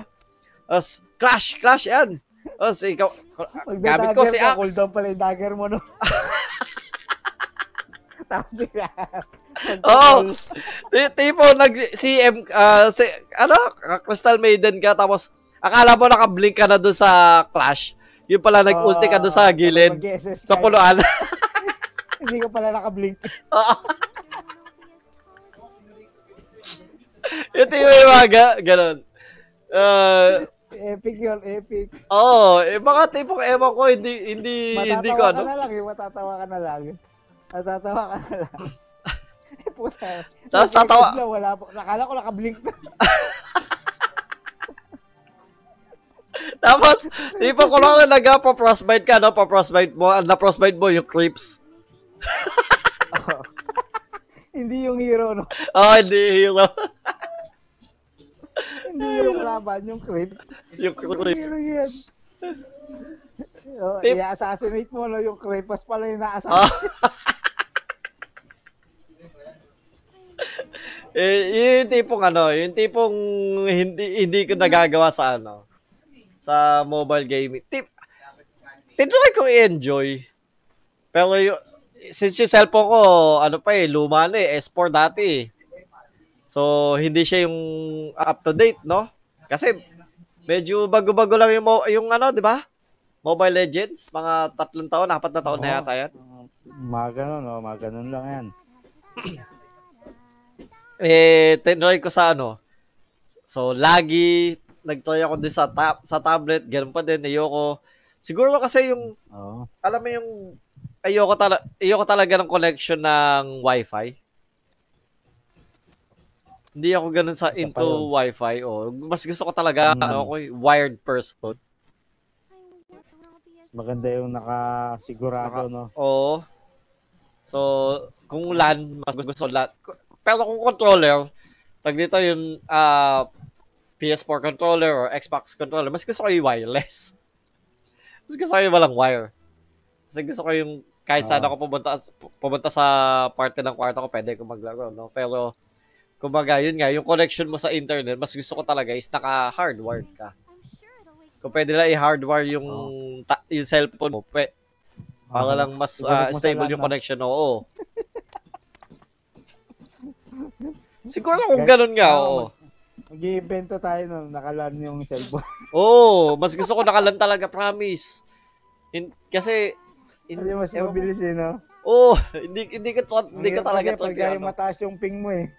C: Tapos, clash clash yan Tapos, ikaw gamit ko si
A: Axe.
C: Axe
A: Cooldown pala yung dagger mo, no? *laughs* Tapos bigla.
C: Oo. Ti- tipo nag CM ah, si ano Crystal Maiden ka tapos akala mo naka-blink ka na doon sa clash yung pala nag-ulti ka doon sa gilid sa punuan *laughs*
A: Hindi ka pala nakablink.
C: Oo. tipo yung mga ga- ganun Uh,
A: Epic yun, epic.
C: Oo, oh, eh, mga tipong ewan ko, hindi, hindi, hindi ko
A: Matatawa
C: ano.
A: ka na lang eh, matatawa ka na lang. Matatawa ka na lang. *laughs* Eh, Puta.
C: Tapos tatawa-
A: lang, Wala pa. Nakala ko nakablink na. *laughs*
C: Tapos, tipong ko lang nag-pa-frostbite ka, no? Pa-frostbite mo, na-frostbite mo yung creeps. *laughs*
A: Hindi yung hero, no?
C: Oh, hindi, hero.
A: Hindi yung laban, yung creep.
C: yung creeps.
A: hero yan. Oh,
C: Tip-
A: i-assassinate mo, no? Yung creepas pala yung
C: Ah.
A: na-assassinate. *laughs*
C: eh, yung tipong ano, yung tipong hindi, hindi ko nagagawa sa ano, sa mobile gaming. Tip, tinry ko i-enjoy. Pero yung, since yung cellphone ko, ano pa eh, luma na eh, S4 dati eh. So, hindi siya yung up to date, no? Kasi, medyo bago-bago lang yung, yung ano, di ba? Mobile Legends, mga tatlong taon, apat na taon na
A: Oo.
C: yata yan.
A: Mga ganun, no? Mga ganun lang yan. *clears throat*
C: eh tinry ko sa ano. So lagi nagtry ako din sa tab sa tablet, ganun pa din ayoko. Siguro kasi yung
A: Oo.
C: alam mo yung ayoko talaga ayoko talaga ng connection ng Wi-Fi. Hindi ako ganun sa into. Wi-Fi o mas gusto ko talaga
A: Mm.
C: ano ako wired person.
A: Maganda yung nakasigurado, no?
C: Oo. So, kung LAN, mas gusto ko LAN. Pero kung controller, tag dito yung ah, PS4 controller or Xbox controller, mas gusto ko yung wireless. *laughs* Mas gusto ko yung walang wire. Kasi gusto ko yung kahit saan
A: Ah.
C: ako pumunta, pumunta sa parte ng kwarto ko, pwede ko maglaro, no? Pero, kumbaga, yun nga, yung connection mo sa internet, mas gusto ko talaga is naka-hardwired ka. Kung pwede lang i-hardwire yung, ta- yung cellphone mo, pwe, para
A: Oo.
C: lang mas
A: sa
C: stable yung connection, oo. *laughs* Siguro kung ganun nga, oo.
A: Mag-i-invento tayo no, nakalan yung cellphone. *laughs*
C: Oo, mas gusto ko nakalan talaga, promise. In, kasi, in,
A: Kasi mas mabilis eh, no?
C: Oo, *laughs* hindi, hindi ka, hindi ka talaga
A: pagka yung
C: ano.
A: mataas yung ping mo eh.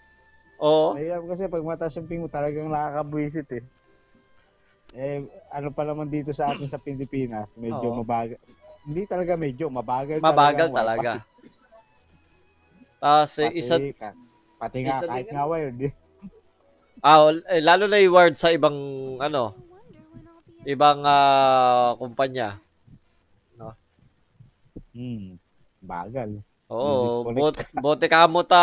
C: Oo.
A: Mahirap kasi pag mataas yung ping mo, talagang nakakabwisit eh. Eh, ano pa naman dito sa atin sa Pilipinas, medyo
C: Oo.
A: mabagal. Hindi talaga medyo, mabagal,
C: Mabagal
A: ang
C: talaga.
A: wifi.
C: Tapos, eh,
A: Pati,
C: isa,
A: ka- pati nga,
C: isa
A: kahit
C: din
A: nga wired eh. *laughs*
C: ah, eh, lalo na yung word sa ibang, ano, ibang ah, kumpanya.
A: Hmm, bagal.
C: Oo, bot, bote ka mo ta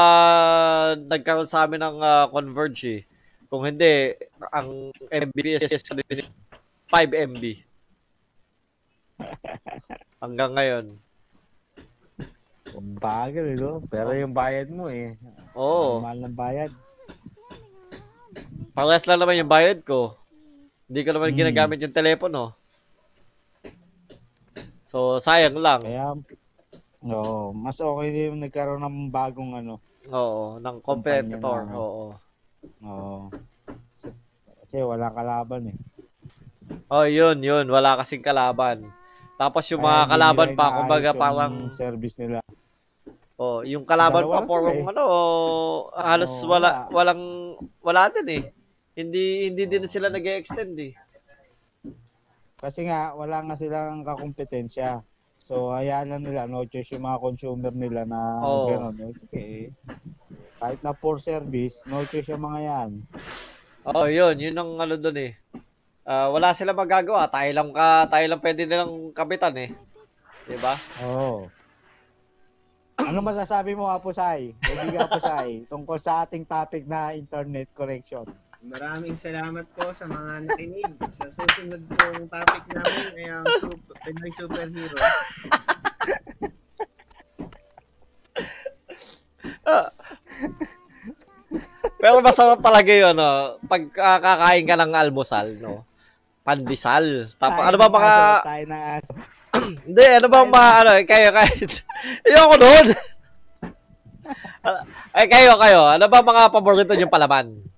C: nagkaroon sa amin ng ah, Converge eh. Kung hindi, ang Mbps is 5 MB. *laughs* Hanggang ngayon.
A: Bagal eh, no? Pero yung bayad mo eh.
C: Oo.
A: Mahal ng bayad.
C: Parehas lang naman yung bayad ko. Hindi ko naman
A: Hmm.
C: ginagamit yung telepono. So, sayang lang.
A: Kaya, no, mas okay yung nagkaroon ng bagong ano.
C: Oo, ng competitor.
A: Na-
C: Oo.
A: Oo. Kasi walang kalaban eh.
C: Oh, yun, yun. Wala kasing kalaban. Tapos yung mga
A: hindi
C: kalaban pa, kumbaga parang,
A: service nila.
C: oh, yung kalaban
A: Dalawa
C: pa
A: sila eh.
C: ano, halos
A: Oo,
C: wala,
A: wala.
C: walang, wala din eh. Hindi, hindi din sila nag extend eh.
A: Kasi nga, wala nga silang kakompetensya. So, hayaan lang nila, no choice yung mga consumer nila na
C: Oo.
A: gano'n. Sige, kahit na poor service, no choice yung mga yan.
C: Oo, yun, yun ang ano doon eh. Ah, wala sila magagawa, tayo lang ka, tayo lang pwede nilang kapitan eh. 'Di ba?
A: Oo. Ano masasabi mo, Apusay? Hindi Apusay, tungkol sa ating topic na internet connection.
B: Maraming salamat po sa mga nakinig. Sa susunod pong topic namin ay ang super, Pinoy Superhero. *laughs*
C: Pero masarap talaga yun, no? Pag ah, kakain ka ng almusal, no? Pandesal. Tapos, ano ba mga...
A: Tayo ng aso. *clears throat*
C: Hindi, ano ba mga, ano, eh, kayo, kayo. *laughs* Ayoko doon. *laughs* Ay, kayo, kayo. Ano ba mga paborito niyong palaman?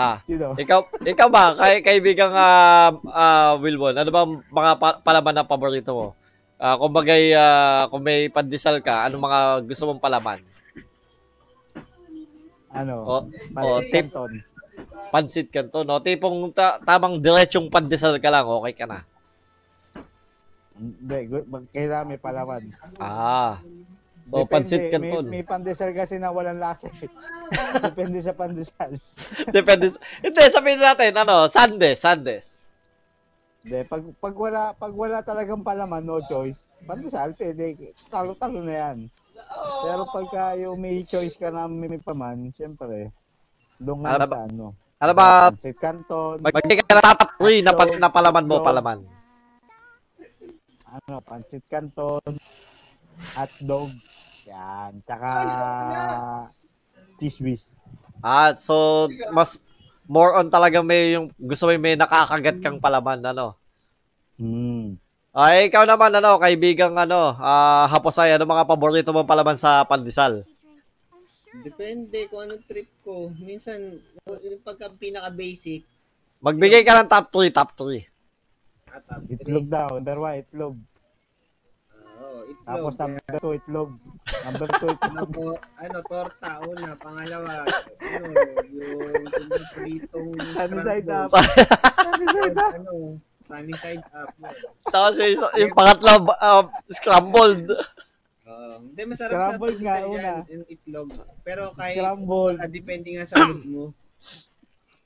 C: Ah,
A: Sino?
C: ikaw, ikaw ba, kay kaibigang ah ah, Wilbon, ano ba mga pa- palaman na paborito mo? Ah, kung bagay, ah, kung may pandesal ka, ano mga gusto mong palaman?
A: Ano?
C: O, o
A: Pancit
C: tip,
A: Canton.
C: pansit ka to, no? Tipong ta- tamang diretsong pandesal ka lang, okay ka na.
A: Hindi, gu- mag- kailangan may palaman.
C: Ah. So,
A: Depende,
C: pansit
A: may,
C: canton.
A: may pandesal kasi na walang lasa. eh. *laughs* Depende sa pandesal. *laughs*
C: Depende. sa- Hindi, sabihin natin, ano, Sundays, Sundays.
A: Hindi, pag, pag wala pag wala talagang palaman, no choice. Pandesal, pwede. Talo-talo na yan. Pero pagka yung may choice ka na may, may paman, siyempre,
C: Ano
A: sa ano.
C: Ano ba,
A: Pancit Canton,
C: magbigay ka na top 3 na, na palaman mo, palaman.
A: ano, Pancit Canton, hot dog, yan, tsaka cheese whiz.
C: Ah, so, mas, more on talaga may yung, gusto mo may nakakagat kang palaman, ano?
A: Hmm.
C: Ay, ikaw naman, ano, kaibigang, ano, ah, haposay, ano mga paborito mong palaman sa pandesal?
B: Depende kung anong trip ko. Minsan, yung pagka pinaka-basic,
C: Magbigay ka ng top 3, top 3.
B: at top
A: Itlog daw, number one, itlog.
B: Itlog.
A: Tapos number two, itlog. Number two, *laughs*
B: ano
A: itlog.
B: po, ano, torta, una. Pangalawa, ano, yung pinipritong
A: Sunny side up.
B: scrambled. ano, sunny side up.
C: Tapos yung, yung pangatlo, ah, scrambled.
B: Oo. hindi, masarap
A: Scrambled
B: sa
A: nga, una.
B: yan, yung itlog. Pero kahit,
A: Scrambled.
B: ah, depende nga sa mood mo.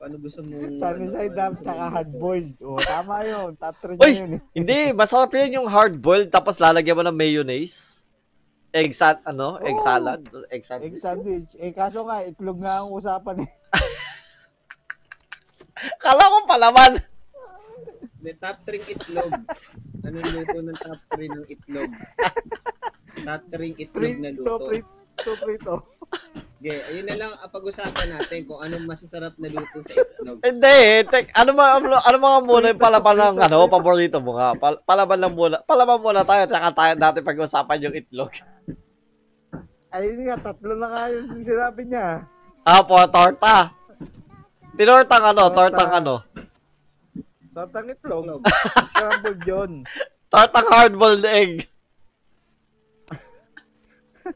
B: Paano gusto mo,
A: Sunny side up, tsaka hard boiled. Oh, tama yun. 3
C: Uy!
A: yun eh.
C: Hindi, masarap yun yung hard-boiled, tapos lalagyan mo ng mayonnaise. Egg sa, ano, egg
A: Oo.
C: salad. Egg
A: Egg
C: sandwich.
A: sandwich. Eh, kaso nga, itlog nga ang usapan eh. *laughs*
C: Kala ko palaman.
B: May top 3 itlog. Anong luto ng top 3 ng itlog? *laughs* Top 3 itlog na
A: Prito,
B: luto.
A: prito, prito.
B: Okay, ayun na lang ang pag-usapan natin kung anong masasarap na luto sa itlog.
C: Hindi, tek, ano ma ano, ano mga muna yung palaman ng ano, paborito mo nga? Pal- palaman lang muna. Palaman muna tayo, tsaka tayo natin pag-usapan yung itlog.
A: Ayun nga, tatlo na nga yung sinabi niya.
C: Ah, po, torta. Tinortang ano,
A: Torta.
C: tortang ano.
A: Tortang itlog.
B: Itlog.
A: Scrambled yun.
C: Tortang hard-boiled egg.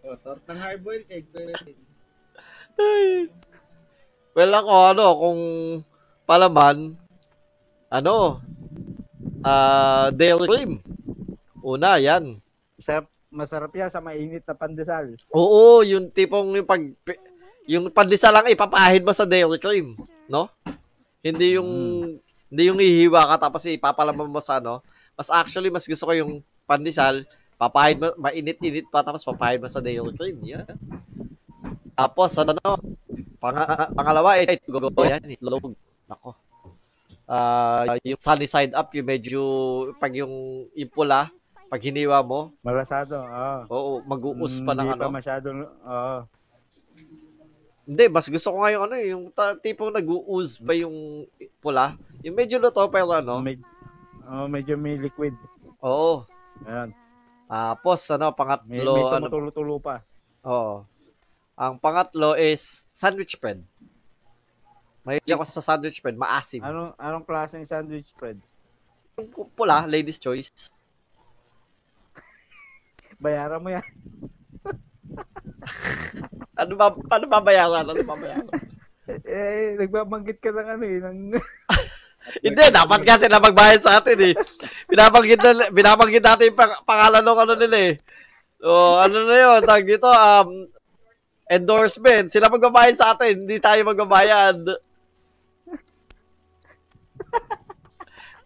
B: Oh, tortang hard-boiled egg.
C: Well, ako, ano, kung palaman, ano, ah, dairy cream. Una, yan.
A: Masarap, masarap yan sa mainit na pandesal.
C: Oo, yung tipong yung pag yung pandesal lang ipapahid mo sa dairy cream, no? Hindi yung hindi yung ihiwa ka tapos ipapalaman mo sa ano. Mas actually mas gusto ko yung pandesal, papahid mo mainit-init pa tapos papahid mo sa dairy cream. Yeah. Tapos ano pang pangalawa eh itlog yan, itlog. Nako. Ah, yung sunny side up yung medyo pag yung yung pula, pag hiniwa mo,
A: Malasado, oo.
C: oo, mag-uus pa ng
A: Hindi
C: ano.
A: pa masyadong, oo.
C: Hindi, mas gusto ko nga yung ano eh, yung ta- tipong nag-ooze ba yung pula. Yung medyo luto pero ano.
A: Med- oh, medyo may liquid.
C: Oo.
A: Ayan.
C: Tapos ano,
A: May,
C: pangatlo,
A: may
C: ano,
A: tumutulo-tulo pa.
C: oo. Ang pangatlo is sandwich bread. Mahilig ako sa sandwich spread, maasim.
A: Anong anong klaseng sandwich spread?
C: Yung Pula, ladies choice. *laughs*
A: Bayaran mo yan. *laughs*
C: Ano ba, paano babayaran? Ano babayaran? *laughs*
A: Eh, nagbabanggit ka ng ano eh, ng...
C: Hindi, dapat kasi na magbayad sa atin eh. Binabanggit, na, binabanggit natin yung pang, pangalan ng ano nila eh. So, ano na yun, tag dito, um, endorsement. Sila magbabayad sa atin, hindi tayo magbabayad. *laughs*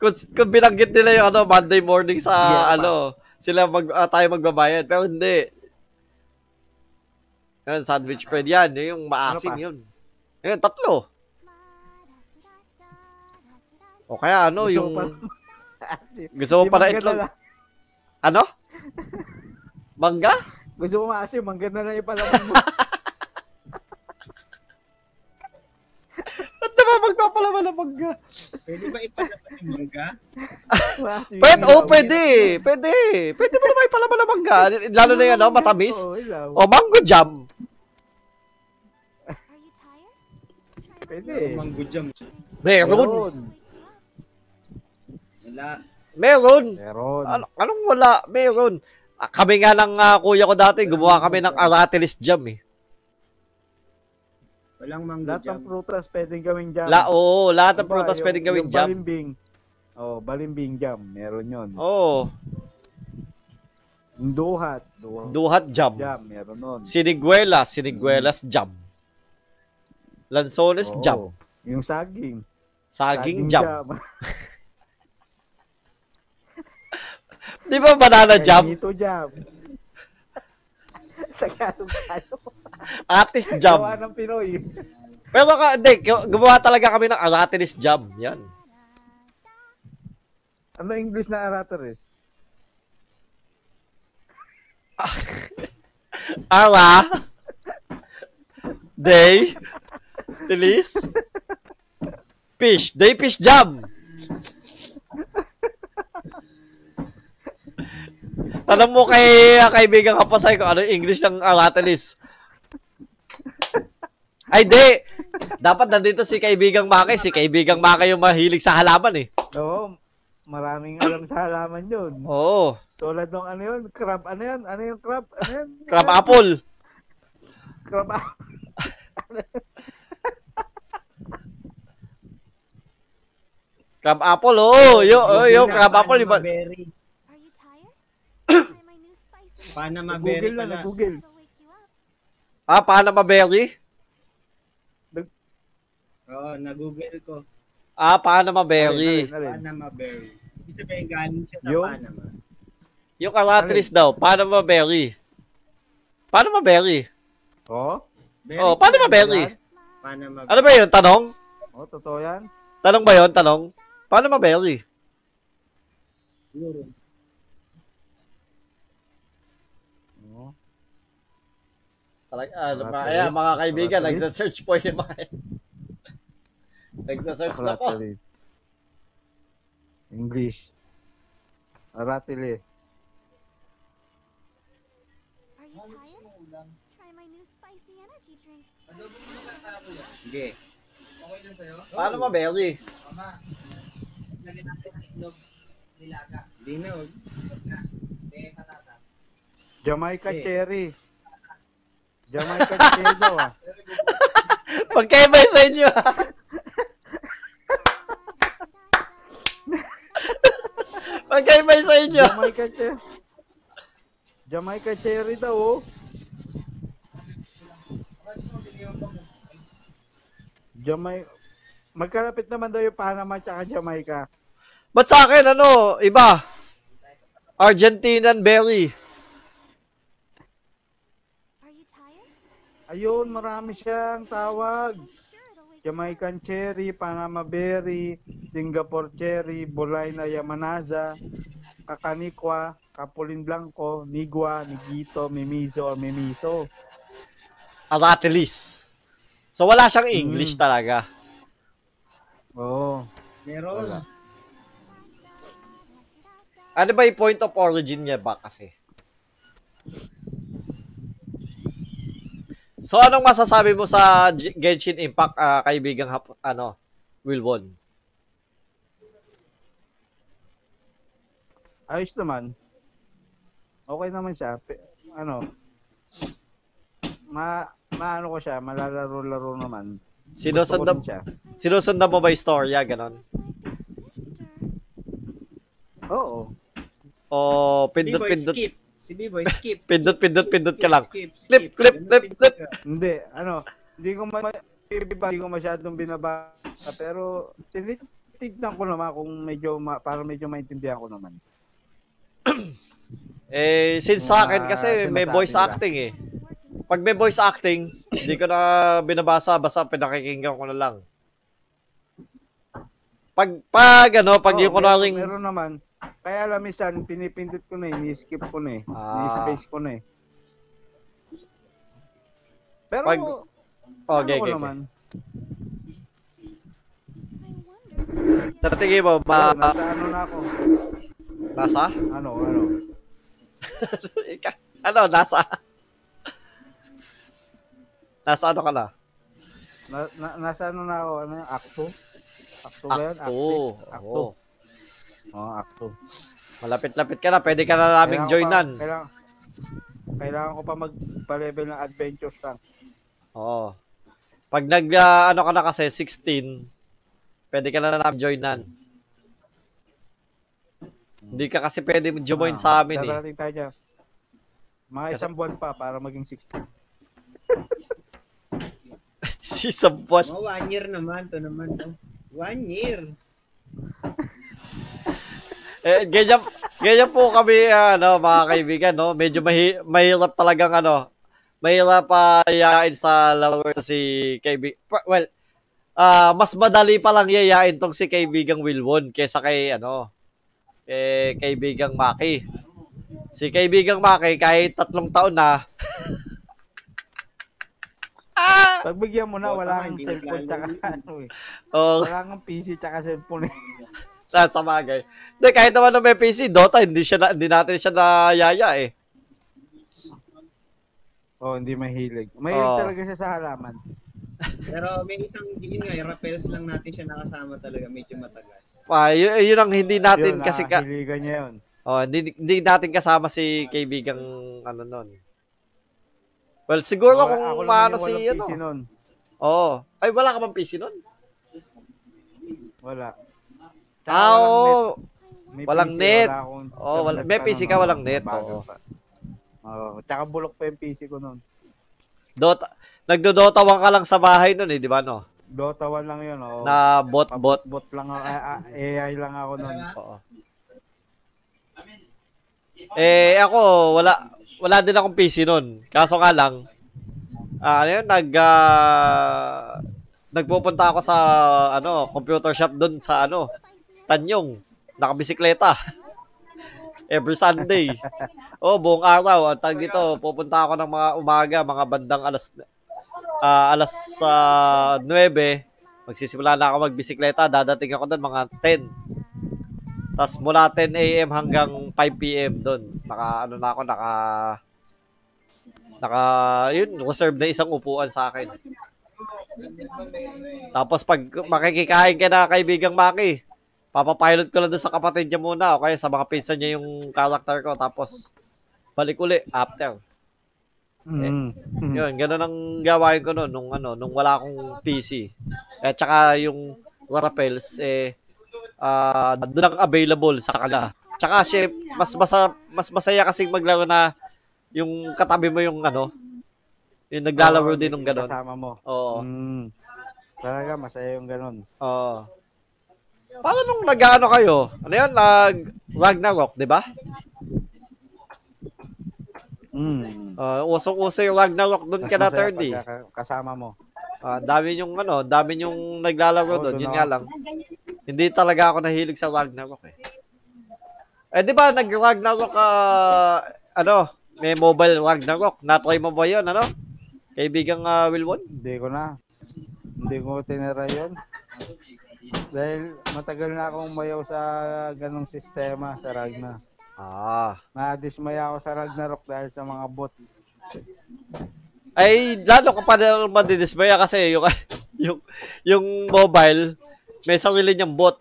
C: kung, kung binanggit nila yung ano, Monday morning sa
A: Yeah, pa.
C: ano, sila mag, ah, tayo magbabayad. Pero hindi. Yan, sandwich bread yan. Yung maasim
A: Ano pa?
C: yun. Ayun, tatlo. O kaya ano,
A: Gusto
C: yung...
A: pa- *laughs*
C: Gusto mo
A: mangga
C: itlog? Ano? *laughs* Mangga?
A: Gusto mo maasim, mangga na lang ipalaman mo.
C: Ba't naman magpapalaman ng mangga?
B: Pwede ba ipalaban yung mangga?
C: Pwede, oh, pwede. Pwede. Pwede mo naman ipalaman ng mangga. Lalo na yan, no? Matamis.
A: Oo, ilaw.
C: O, mango jam.
A: Pwede.
B: Mango jam.
C: Meron.
B: Wala.
C: Meron.
A: Meron.
C: Ano, anong wala? Meron. Ah, Kami nga ng ah, kuya ko dati, gumawa kami ng aratilis jam eh.
B: Walang mango
A: Lahat
B: jam.
A: ng prutas pwedeng gawing jam.
C: La, oo, lahat ng prutas
A: yung-
C: pwedeng gawing
A: yung
C: jam.
A: Balimbing. Oh, balimbing jam. Meron yun.
C: Oo,
A: Yung duhat. Duhat.
C: duhat jam.
A: Jam. Meron nun.
C: Siniguelas, siniguelas jam. Lansones
A: Oo.
C: jam.
A: Yung saging.
C: Saging jam. *laughs* Di ba banana jam?
A: Ito jam. *laughs* Tagalog tayo.
C: Atis
A: Gawa
C: jam.
A: ng Pinoy.
C: Pero ka, hindi, gu- gumawa talaga kami ng aratilis jam. Yan.
A: Ano English na arater eh? *laughs*
C: Ara. Day. Tilis. Fish. Day fish jam. Tanong mo kay uh, kaibigan ka pa sa'yo kung ano yung English ng aratilis. Ay, di. Dapat nandito si kaibigang Maki. Si kaibigang Maki yung mahilig sa halaman eh.
A: Oo. Maraming alam sa halaman yun.
C: Oo.
A: Tulad ng ano yun? Crab. Ano yun? Ano yung crab? Ano yun?
C: Crab apple.
A: Crab apple.
C: Crab apple, oh. Yo, oh, yo, crab apple. Iba.
B: Panama berry.
D: Are you tired? Try my new spicy.
B: Panama berry
A: Google lang.
B: pala.
A: Google.
D: It'll wake you up.
C: Ah, Panama berry?
B: Oo, na-google ko.
C: Ah, Panama berry.
A: Alin, alin, alin.
B: Panama berry. Ibig sabihin, galing siya sa
A: Yung?
B: Panama.
C: Yung aratilis daw, Panama berry. Panama berry.
A: Oh?
B: Berry
C: Oh,
B: pala
C: Panama berry.
B: Panama
C: Ano ba yun? Tanong?
A: Oh, totoo yan?
C: Tanong ba yun? Tanong? Panama berry.
B: Siguro.
A: Oh.
C: Talaga, ah, mga, ayan, mga kaibigan,
A: Aratilis.
C: nagsa-search po yung mga... *laughs* nagsa-search na po.
A: English. Aratilis.
D: Are you tired? Try my new spicy energy drink.
B: Sige.
C: Panama berry.
B: Hindi na.
A: Jamaica
B: Eh.
A: cherry. Jamaica cherry daw ah. *laughs*
C: Magkaiba yun sa inyo. ah. *laughs* Magkaiba yun sa inyo.
A: Jamaica cherry. Jamaica cherry daw oh. Jamaica. Magkalapit naman daw yung Panama at Jamaica.
C: Ba't sa akin, ano, iba? Argentinian berry.
D: Are you tired?
A: Ayun, marami siyang tawag. Jamaican cherry, Panama berry, Singapore cherry, Bolaina Yamanaza, Kakanikwa, Capulin Blanco, Nigwa, Nigito, Mimiso, or Mimiso.
C: Aratilis. So, wala siyang English
A: Mm.
C: talaga.
A: Oo.
B: Meron.
A: Wala.
C: Ano ba yung point of origin niya ba kasi? So anong masasabi mo sa Genshin Impact ah, kaibigang hap, ano Wilwon?
A: Ayos naman. Okay naman siya. Pe- ano, ma, maano ko siya, malalaro-laro naman.
C: Sinusundan
A: siya.
C: sinusundan mo ba 'yung storya ganon?
A: Oo.
C: O
B: Si
C: pindot.
B: Si B-boy, skip.
C: pindot pindot pindot ka lang.
B: Skip, skip.
C: flip, flip, flip.
A: Hindi, ano, hindi ko ma hindi ko masyadong binabasa pero tinitignan ko naman kung medyo ma, para medyo maintindihan ko naman. *clears throat*
C: Eh since sa akin kasi may voice acting eh. Pag may voice acting, hindi ko na binabasa basta pinakikinggan ko na lang. Pag pag ano, pag
A: Oo,
C: yung
A: meron-
C: kunaring
A: Meron naman. Kaya alam minsan, pinipindot ko na eh, ni-skip ko na eh.
C: Ah.
A: Ni-space ko na eh. Pero,
C: Pag-
A: ano
C: Okay,
A: ko
C: okay, okay.
A: naman,
C: Tatingin mo, ma,
A: nasa ano na ako.
C: nasa?
A: Ano, ano. *laughs*
C: Ano, nasa? Nasa ano ka na?
A: Na, na, nasa ano na ako, ano yung acto? Acto ba yun?
C: Akto.
A: Acto.
C: Oo.
A: Oo, acto.
C: Malapit-lapit ka na, pwede ka na naming
A: Kailangan
C: joinan.
A: pa- Kailangan, kailangan ko pa magpa-level ng adventures lang.
C: Oo. Pag nag, ah, ano ka na kasi, 16, pwede ka na namin joinan. Hindi ka kasi pwede join
A: Ah,
C: sa amin eh.
A: Darating tayo dyan. Mga
C: Kasi-
A: isang buwan pa para maging 60.
C: si Sabuan.
B: Mga one year naman. to naman. No? One year.
C: Eh, ganyan, ganyan po kami, ano, mga kaibigan, no? Medyo mahi, mahirap talagang, ano, mahirap pa yayain sa laro ito si kaibigan. Well, ah mas madali pa lang yayain tong si kaibigang Wilwon kesa kay, ano, kay kaibigang Maki. Si kaibigang Maki, kahit tatlong taon na, ah!
A: Pagbigyan mo na, wala kang cellphone tsaka ano eh.
C: Oh,
A: Wala kang PC tsaka cellphone eh.
C: Sa sa bagay. Hindi, kahit naman na may PC, Dota, hindi, siya na, hindi natin siya nayaya eh.
A: Oh, hindi mahilig. Mahilig
C: Oo.
A: talaga siya sa halaman. *laughs*
B: Pero may isang, yun nga, yung rappels lang natin siya nakasama talaga. Medyo matagal.
C: Ah, yun, yun ang hindi natin
A: Yun,
C: kasi ka,
A: nakahiligan niya yun.
C: Oh, hindi, hindi natin kasama si kaibigang ano nun. Well, siguro
A: Ako-
C: kung
A: ako
C: maano
A: yung
C: si
A: walang
C: ano.
A: PC nun.
C: Oo. Ay, wala ka bang PC nun?
A: Wala. Tsaka
C: Ah,
A: walang net.
C: oo.
A: May
C: Walang
A: PC,
C: net.
A: wala akong
C: Oo, wala- may PC ka, walang net,
A: bago
C: oo.
A: pa. Oo, tsaka bulok pa yung PC ko nun.
C: Dota. Nagdo-Dota 1 ka lang sa bahay nun eh, di ba no?
A: Dota 1 lang yun, oh.
C: Na bot-bot.
A: Bot lang ako, ah, ah, AI lang ako nun.
C: Oo. Eh, ako, wala, wala din akong PC nun. Kaso nga lang, ah, ano yun, nag, ah, nagpupunta ako sa, ano, computer shop doon sa, ano, Tanyong, nakabisikleta. *laughs* Every Sunday. Oh, buong araw. Ang tag dito, pupunta ako ng mga umaga, mga bandang alas ah, alas ah, 9. Magsisimula na ako magbisikleta. Dadating ako doon mga 10. Tapos mula 10 a.m. hanggang 5 p.m. doon. Naka, ano na ako, naka, naka, yun, reserve na isang upuan sa akin. Tapos pag makikikain ka na kaibigang Maki, papapilot ko lang doon sa kapatid niya muna o kaya sa mga pinsan niya yung character ko. Tapos balik uli after.
A: Mm.
C: Yun, ganun ang gawain ko noon nung ano, nung wala akong PC. At saka yung rappels eh ah doon ang available sa kanila. Tsaka siya mas masa, mas masaya kasi maglaro na yung katabi mo yung ano, yung naglalaro
A: Oo,
C: din ng ganun.
A: Kasama mo.
C: Oo.
A: Mm. Talaga, masaya yung ganun.
C: Oo. Paano nung nag-ano kayo? Ano yun? Nag Ragnarok, di ba?
A: Mm.
C: Uh, usong-uso yung Ragnarok doon ka na
A: Mas masaya
C: 30.
A: pagka Kasama mo.
C: Ah, dami yung ano, dami yung naglalaro
A: Oo,
C: doon. Yun nga lang. Hindi talaga ako nahilig sa Ragnarok eh. Eh di ba nag-Ragnarok ah, ano, may mobile Ragnarok. Na-try mo ba 'yon, ano? Kaibigang uh, Wilwon?
A: Hindi ko na. Hindi ko tinira yun. Dahil matagal na akong mayaw sa ganong sistema sa Ragna.
C: Ah.
A: Na-dismaya ako sa Ragnarok dahil sa mga bot.
C: Ay, lalo ka pa na madidismaya kasi yung, *laughs* yung, yung mobile, may sarili niyang bot.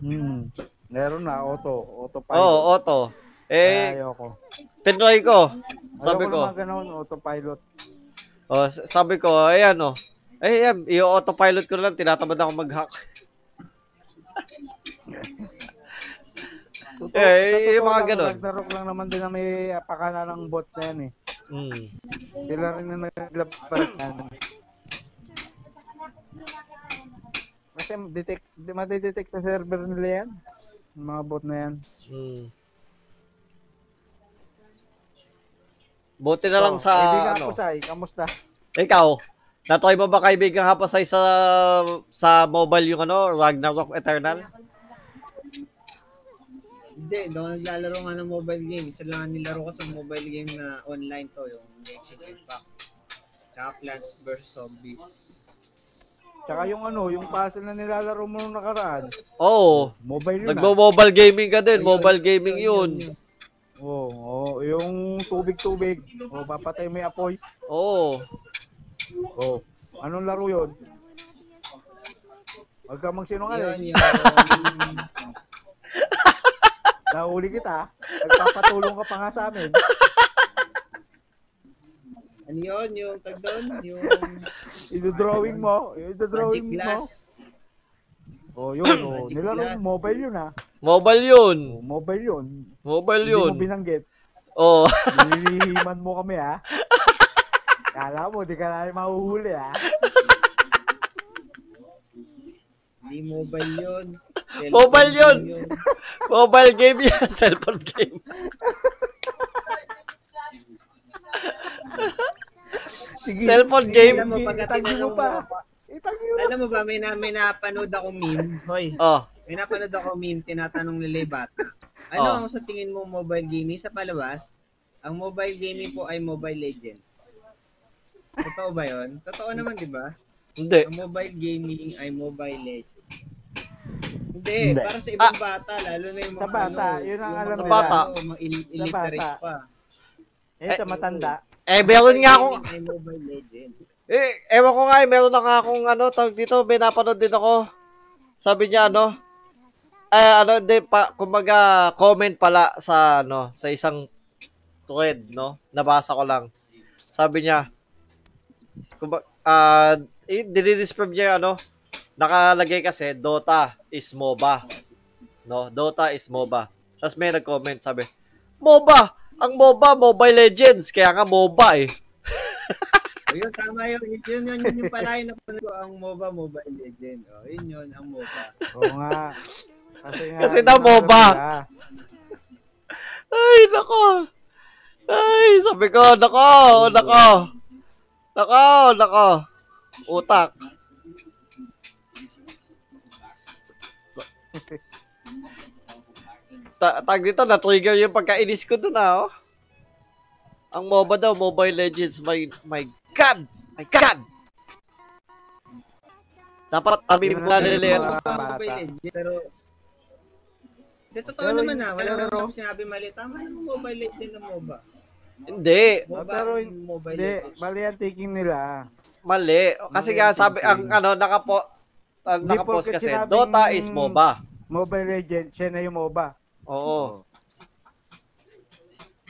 A: Hmm. Meron na, auto. Autopilot.
C: Oo, auto.
A: Kaya
C: Eh,
A: ayoko.
C: tinry ko. Sabi
A: ayoko
C: ko,
A: naman ganun, autopilot.
C: oh, sabi ko, ayan oh. Ay, ayan, i-autopilot ko na lang, tinatamad ako mag-hack.
A: Totoo,
C: Eh, yung mga
A: lang,
C: ganun.
A: Ragnarok lang naman din na may pakana ng bot na yan eh.
C: Mm.
A: Sila rin na naglaban yan. Kasi detect, di madidetect sa server nila yan. Yung mga bot na yan.
C: Mm. Buti na lang
A: So,
C: sa,
A: kaibigan
C: ano,
A: ko Sai, kamusta?
C: ikaw, natry mo ba kaibigang hapasay sa, sa mobile yung ano, Ragnarok Eternal?
B: Hindi, doon naglalaro nga ng mobile game. Isa lang ang nilaro ko sa mobile game na online to, yung Genshin Impact. Tsaka Plants vs. Zombies.
A: Tsaka yung ano, yung puzzle na nilalaro mo nung nakaraan.
C: Oo,
A: Mobile yun ah.
C: nagmo-mobile gaming ka din, mobile gaming yun.
A: Oo, oh, yung tubig-tubig. O, papatay mo yung apoy.
C: Oo.
A: Oh, anong laro yun? Huwag ka
B: Yun,
A: magsinungaling.
B: yung... *laughs*
A: Nahuli kita. Nagpapatulong ka pa nga sa amin.
B: ano yun? Yung tag doon? Yung *laughs*
A: Ido-drawing mo.
B: Magic
A: Ido-drawing mo.
B: Glass.
A: Oh, yun. Oh. *clears throat*
B: Magic
A: Nilaro
B: glass.
A: mo. Mobile yun ah.
C: Mobile yun.
A: Oh, mobile yun.
C: Mobile
A: Hindi
C: yun.
A: mo binanggit.
C: Oo.
A: Nilihiman mo kami ah. Kala mo, di ka na mahuhuli ah.
B: Hindi mobile yun. Cellphone
C: Mobile yun.
B: game
C: mobile game yan. *laughs* Cellphone game.
A: Sige.
C: Cellphone
A: sige,
C: game.
B: Alam mo, pagka
A: Itagi mo
B: tinanong
A: pa.
B: mo,
A: mo.
B: alam mo ba, may, na, may napanood ako meme. Hoy,
C: Oh.
B: may napanood ako meme, tinatanong nila yung bata. Ano
C: Oh.
B: ang sa tingin mo mobile gaming? Sa palabas, ang mobile gaming po ay Mobile Legends. Totoo ba yun? Totoo naman, di ba?
C: Hindi.
B: Ang mobile gaming ay Mobile Legends. Hindi,
A: Hindi.
B: para sa ibang bata, lalo na yung mga
A: Sa bata,
B: ano,
A: yun ang
B: yung
A: alam
B: mga
C: Sa bata.
B: ano, mga il- illiterate
A: bata.
B: pa.
A: Eh, sa matanda.
C: Eh, meron nga akong,
B: Gaming ay Mobile Legends.
C: eh, ewan ko nga eh, meron na nga akong ano, tawag dito, may napanood din ako. Sabi niya, ano, eh, ano, hindi pa, kumbaga, comment pala sa, ano, sa isang thread, no? Nabasa ko lang. Sabi niya, kumbaga, ah, eh, dinidescribe niya, ano, nakalagay kasi, Dota is MOBA. No? Dota is MOBA. Tapos may nag-comment, sabi, MOBA! Ang MOBA, Mobile Legends. Kaya nga MOBA eh. *laughs*
B: O yun, tama yun. Yun, yun, yun, yun yung pala yung napanood ko, ang MOBA Mobile Legend. O, yun yun, ang MOBA.
A: Oo nga. Kasi nga.
C: Kasi daw MOBA.
A: Ah,
C: Ay, nako. Ay, sabi ko, nako, nako. Nako, nako. Utak. Ta tag dito, na-trigger yung pagkainis ko dun ah, oh. Ang MOBA daw, Mobile Legends, my, my God! My God! Dapat tabi mo
B: MOBA
A: bata.
B: Mobile Legend, pero... Hindi, totoo naman na. Wala
A: pero-
B: naman sinabi mali. Tama naman Mobile Legend ng MOBA.
C: Hindi,
B: MOBA
A: pero
B: Mobile
A: Hindi,
B: Legends.
A: mali ang taking nila.
C: mali. Kasi
A: Mali
C: nga
A: ang
C: sabi, ang ano, nakapo, ang nakapost kasi,
A: sinabing-
C: Dota is MOBA.
A: Mobile Legend, siya na yung MOBA.
C: Oo.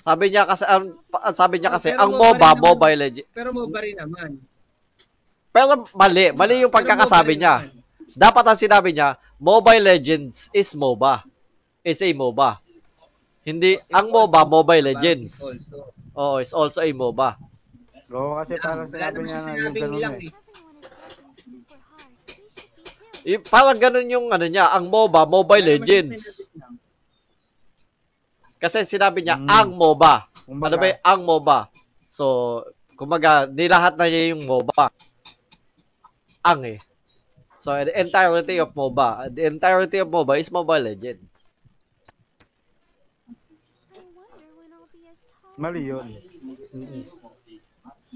C: Sabi niya kasi, ang, sabi niya
B: Oh,
C: kasi,
B: pero
C: ang
B: MOBA naman.
C: Mobile Legends.
B: Pero MOBA rin naman.
C: Pero mali, mali yung pagkakasabi niya.
B: naman.
C: Dapat ang sinabi niya, Mobile Legends is MOBA. Is a MOBA. Hindi,
B: Kasi
C: ang MOBA, Mobile Legends.
B: also.
C: Oo, is also a MOBA.
A: Oo, kasi parang sinabi niya na yung ganun
B: lang
A: eh.
B: eh.
C: Parang ganun yung ano niya, ang MOBA, Mobile
B: Wala
C: Legends. Kasi sinabi niya,
A: Mm.
C: ang MOBA.
A: Kumbaga,
C: Ano ba yung ang MOBA? So, kumaga, nilahat na niya yung MOBA. Ang eh. So, the entirety of MOBA, the entirety of MOBA is Mobile Legends.
A: Mali yun.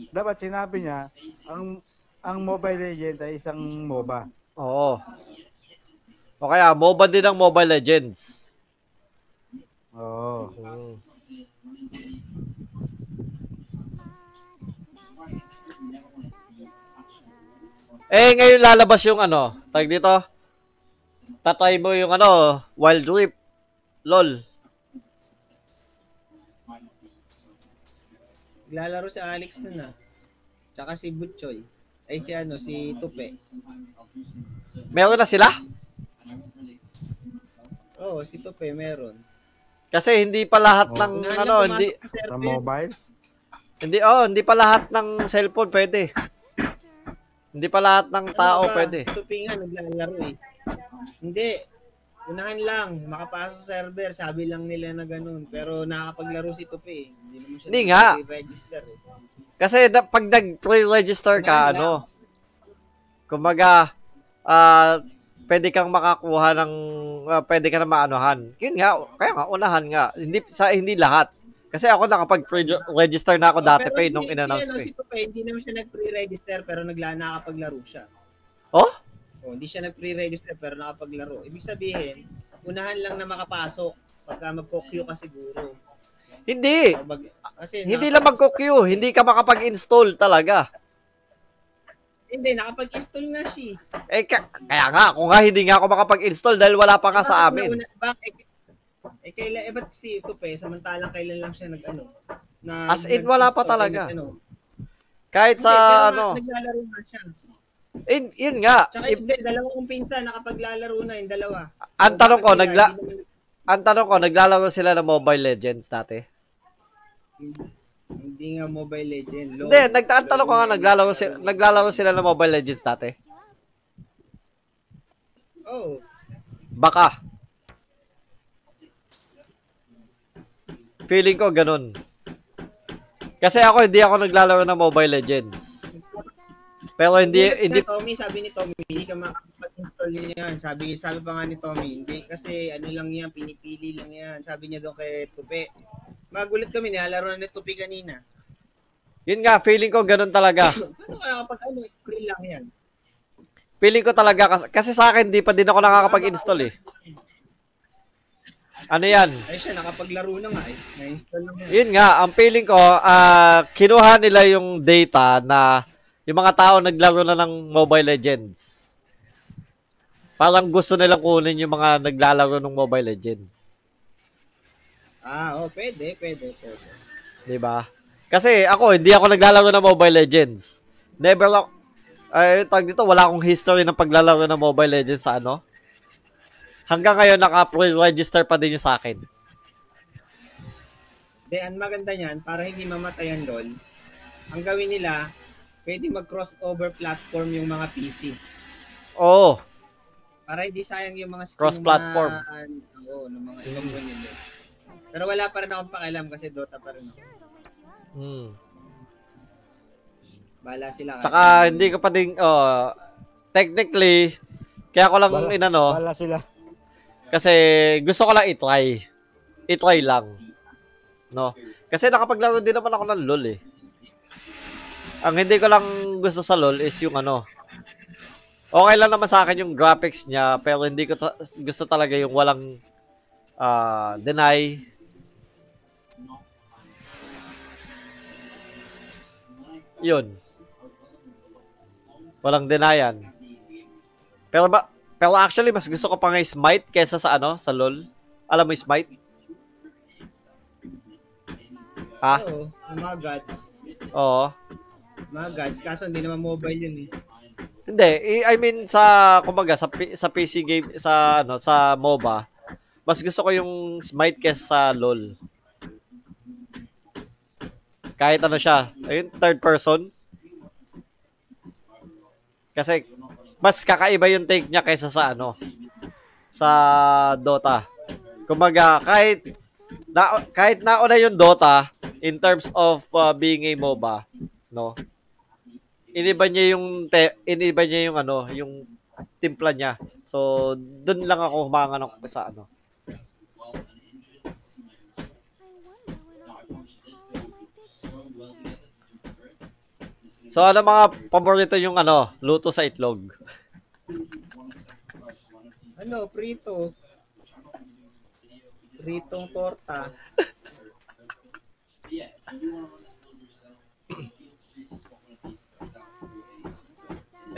A: Dapat sinabi niya, ang ang Mobile Legend ay isang MOBA.
C: Oo. O kaya, MOBA din ang Mobile Legends.
A: Oo.
C: Mm. Eh, ngayon lalabas yung ano, tag dito. Tatry mo yung ano, Wild Rift. LOL.
B: Naglalaro si Alex nun ah. Tsaka si Butchoy. Ay si ano, si Tupe.
C: Meron na sila?
B: Oo, si Tupe meron.
C: Kasi hindi pa lahat ng
B: Unahan niya
C: ano, hindi
B: sa
A: mobile?
C: hindi oh, hindi pa lahat ng cellphone pwede. Hindi pa lahat ng tao
B: Ano ba?
C: pwede.
B: Nga naglalaro eh. Hindi. Unahan lang, makapasok sa server, sabi lang nila na ganun. Pero nakakapaglaro si Tupe eh. Hindi naman siya
C: Hindi nga.
B: register eh.
C: Kasi na, pag nag-pre-register ka, ano, kumaga, ah, pwede kang makakuha ng, ah, pwede ka na maanuhan. Yun nga, kaya nga, unahan nga. Hindi, sa, hindi lahat. Kasi ako nakapag-register na ako dati pa eh, nung in-announce
B: ano,
C: ko eh.
B: Si Tupe, hindi naman siya nag-pre-register pero nagla nakapaglaro siya.
C: Oh?
B: Oh, hindi siya nag-pre-register pero nakapaglaro. Ibig sabihin, unahan lang na makapasok pagka magko-queue ka siguro.
C: Hindi.
B: Kasi
C: Hindi lang magko-queue. Hindi ka makapag-install talaga.
B: Hindi, nakapag-install nga siya.
C: Eh, ka- kaya nga, ako nga hindi nga ako makapag-install dahil wala pa nga sa amin.
B: Bakit? Eh, kailan, eh, ba't si Tupe, samantalang kailan lang siya nag-ano? Na,
C: As in, wala pa talaga.
B: nag-ano.
C: Kahit
B: Hindi,
C: sa,
B: nga,
C: ano,
B: naglalaro nga siya.
C: eh, yun nga.
B: Tsaka
C: Eh,
B: hindi, dalawang pinsan, nakapaglalaro na yung dalawa.
C: ang tanong ko, nagla,
B: hindi
C: ang tanong ko, naglalaro sila ng Mobile Legends dati?
B: Hindi nga Mobile Legend. LOL.
C: Hindi, nagtatanong ko nga, naglalaro,
B: yung
C: si,
B: naglalaro.
C: sila ng Mobile Legends dati?
B: Oo.
C: Baka. Feeling ko ganun. Kasi ako, hindi ako naglalaro ng Mobile Legends. Pero hindi, hindi,
B: Tommy, sabi ni Tommy, hindi ka makakapag-install niyan. Sabi, sabi pa nga ni Tommy, hindi kasi ano lang yan, pinipili lang yan. Sabi niya doon kay Tupe. Magulat kami, nilalaro na ni Tupe kanina.
C: yun nga, feeling ko ganun talaga. *laughs*
B: Paano ka nakapag ano, free lang yan.
C: Feeling ko talaga, kasi, kasi sa akin, di pa din ako nakakapag-install eh. Ano yan?
B: Ay siya, nakapaglaro na nga eh. Na-install na nga.
C: Yun nga, ang feeling ko, ah kinuha nila yung data na yung mga tao naglaro na ng Mobile Legends. Parang gusto nilang kunin yung mga naglalaro ng Mobile Legends.
B: Ah, oh, pwede, pwede, pwede.
C: 'Di ba? Kasi ako, hindi ako naglalaro ng Mobile Legends. Never ako, ay, tag dito, wala akong history ng paglalaro ng Mobile Legends sa ano. Hanggang ngayon, naka-register pa din yung sa akin.
B: Hindi, ang maganda niyan, para hindi mamatay ang LOL, ang gawin nila, pwede mag-crossover platform yung mga PC.
C: Oo.
B: Para hindi sayang yung mga skin
C: Cross-platform.
B: na, oo, ng mga ibang ganyan din. Pero wala pa rin akong pakialam kasi Dota pa rin ako.
C: Hmm.
B: Bahala sila.
C: Tsaka, hindi ko pa din, oh, technically, kaya ko lang
A: Wala.
C: inano,
A: Wala sila.
C: kasi gusto ko lang i-try. I-try lang. No? Kasi nakapaglaro din naman ako ng LOL eh. Ang hindi ko lang gusto sa LOL is yung ano, okay lang naman sa akin yung graphics niya, pero hindi ko ta- gusto talaga yung walang ah, deny. Yun. Walang denian. Pero ba, pero actually mas gusto ko pa nga Smite kesa sa ano, sa LoL. Alam mo yung Smite? Ha?
B: Oo, yung mga gods.
C: Oo.
B: Mga gods, kaso hindi naman mobile yun eh.
C: Hindi, i- I mean sa kumbaga sa sa PC game sa ano, sa MOBA, mas gusto ko yung Smite kesa sa LoL. Kahit ano siya, ayun, third person. Kasi mas kakaiba yung take niya kaysa sa ano, sa Dota. Kumbaga, kahit na, kahit nauna yung Dota in terms of uh, being a MOBA, no? iniba niya yung te, iniba niya yung ano, yung timpla niya. So, doon lang ako humanga ng sa ano. So, ano mga paborito yung ano, luto sa itlog?
B: Ano, prito. Pritong torta.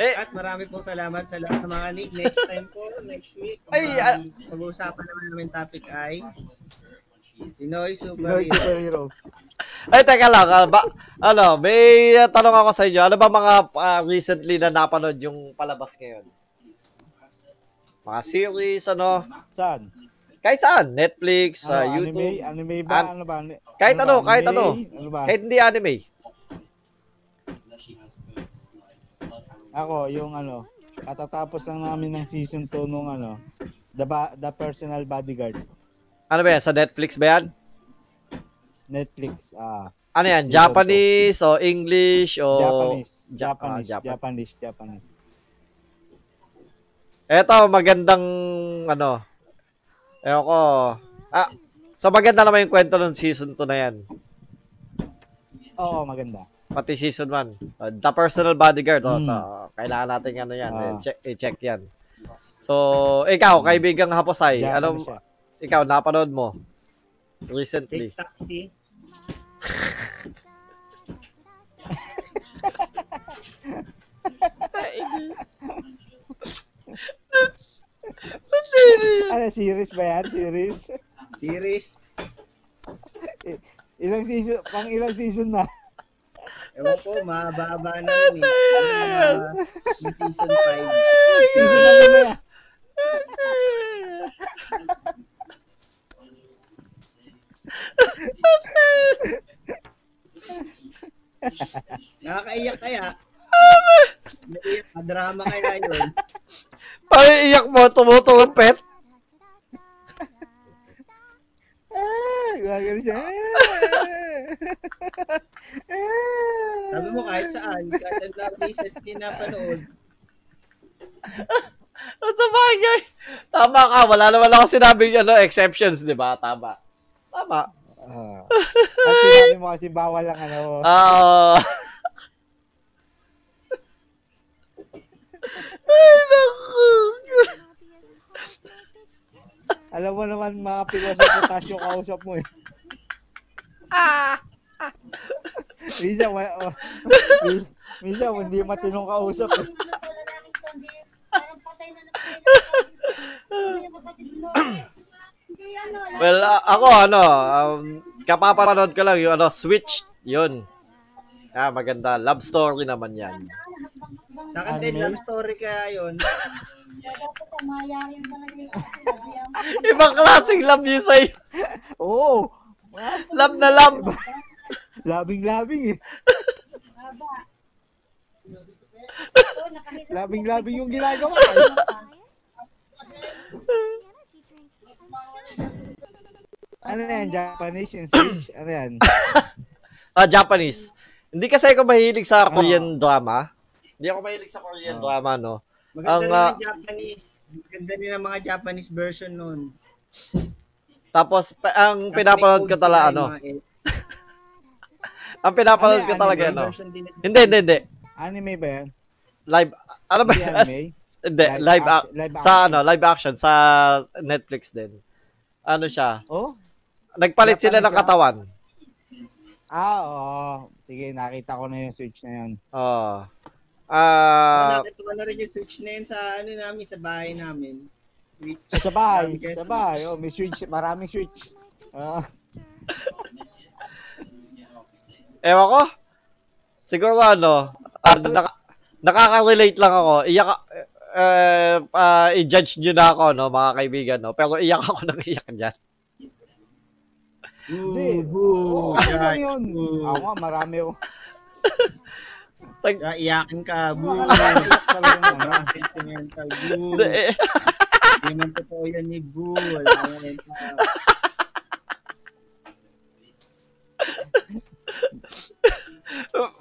C: Eh,
B: At marami pong salamat sa lahat ng mga Nick. Next time po, next week,
C: Ay,
B: ang pag-uusapan naman namin topic ay Pinoy Super
A: Pinoy superhero.
C: ay, teka lang. ah, ba, ano, may uh, tanong ako sa inyo. Ano ba mga ah, recently na napanood yung palabas ngayon? Mga series, ano?
A: Saan?
C: Kahit saan. Netflix,
A: Ano,
C: YouTube.
A: Anime? Anime ba?
C: An-
A: ano ba?
C: Kahit ano,
A: ba?
C: kahit ano.
A: Ano ba?
C: Kahit hindi anime.
A: Ako, yung ano, katatapos lang namin ng season 2 nung ano, The, ba- The Personal Bodyguard.
C: Ano ba yan? Sa Netflix ba yan?
A: Netflix. Ah,
C: Ano yan? Japanese o English o...
A: Japanese.
C: Ja- ah,
A: Japanese.
C: Japan-
A: Japanese. Japanese.
C: Eto, magandang ano. Ewan ko. Ah, so maganda naman yung kwento ng season 2 na yan.
A: Oo, maganda.
C: Pati season 1. Uh, the personal bodyguard. Oh,
A: Mm.
C: so, kailangan natin ano yan.
A: Ah.
C: eh, check, i-check yan. So, ikaw, kaibigang Haposay,
A: Japanese
C: ano,
A: siya.
C: Ikaw, napanood mo? Recently.
B: Take Taxi.
A: Ano, series ba yan? Series?
B: Series.
A: ilang season, pang ilang season na?
B: Ewan ko, mahaba-haba na rin eh. Ano na, yung season 5.
A: Season na rin na yan. *laughs*
B: Nakakaiyak kaya? Naiyak, drama kaya yun.
C: Ay, iyak mo, tumutulpet.
A: Ah, gagano siya.
B: Sabi mo kahit saan, kahit ang na-reset pinapanood.
C: Sa bagay. Tama ka, wala naman ako sinabing ano, exceptions, di ba? Tama. Tama.
A: Ah. At sinabi mo kasi bawal lang ano.
C: Ah. Ay, naku.
A: Alam mo naman mga piloso potasyo kausap mo eh. Minsan, wala, oh, min- minsan hindi matinong kausap eh.
C: Well, a- ako ano, um, kapapanood ko lang yung ano, Switch, yun. Ah, maganda. Love story naman yan.
B: Sa akin din, love story kaya yun. *laughs*
C: Ibang klaseng love yun sa'yo.
A: Oo!
C: Love na love. *laughs*
A: Labing-labing eh. *laughs* Labing-labing yung ginagawa. Ano yan? Japanese yung *coughs* Switch? Ano yan?
C: Ah, Japanese. Hindi kasi ako mahilig sa Korean drama. Hindi ako mahilig sa Korean
A: Oh.
C: drama, no?
B: Maganda
C: Ang,
B: rin
C: ah,
B: ang Japanese. Maganda rin ang mga Japanese version nun.
C: Tapos, pa- ang
B: Kasi
C: pinapanood ko talaga, ano?
B: eh, *laughs*
C: Ang pinapanood
A: Ano
C: ko
A: yan,
C: talaga,
A: anime
C: ano? Hindi, hindi, hindi.
A: Anime ba yan?
C: Live, ano ba?
A: Hindi anime? *laughs*
C: Hindi, live, ac-
A: live
C: sa ano, live action, sa Netflix din. Ano siya?
A: Oh?
C: Nagpalit sila ng katawan.
A: Ah, oo. Sige, nakita ko na yung Switch na yun.
C: Oh. Ah,
B: Nakita ko na rin yung switch na yun sa ano namin, sa bahay namin. Which,
A: Sa bahay, sa bahay. Oh, may Switch, maraming Switch. Ah,
C: ewan ko. Siguro ano, ah, naka- nakaka-relate lang ako. Iyak, eh, ah, i-judge nyo na ako, no, mga kaibigan, no. Pero iyak ako *laughs* nang iyak dyan.
A: Hindi.
B: boo, boo,
A: Oo, ano lang yun? Ako nga, marami ako.
C: Tag-
B: Kaya iyakin ka, boo.
A: Ano. *laughs*
B: Sentimental, boo.
C: Hindi, eh,
B: Hindi man totoo yan ni boo. Wala mo yan. *laughs*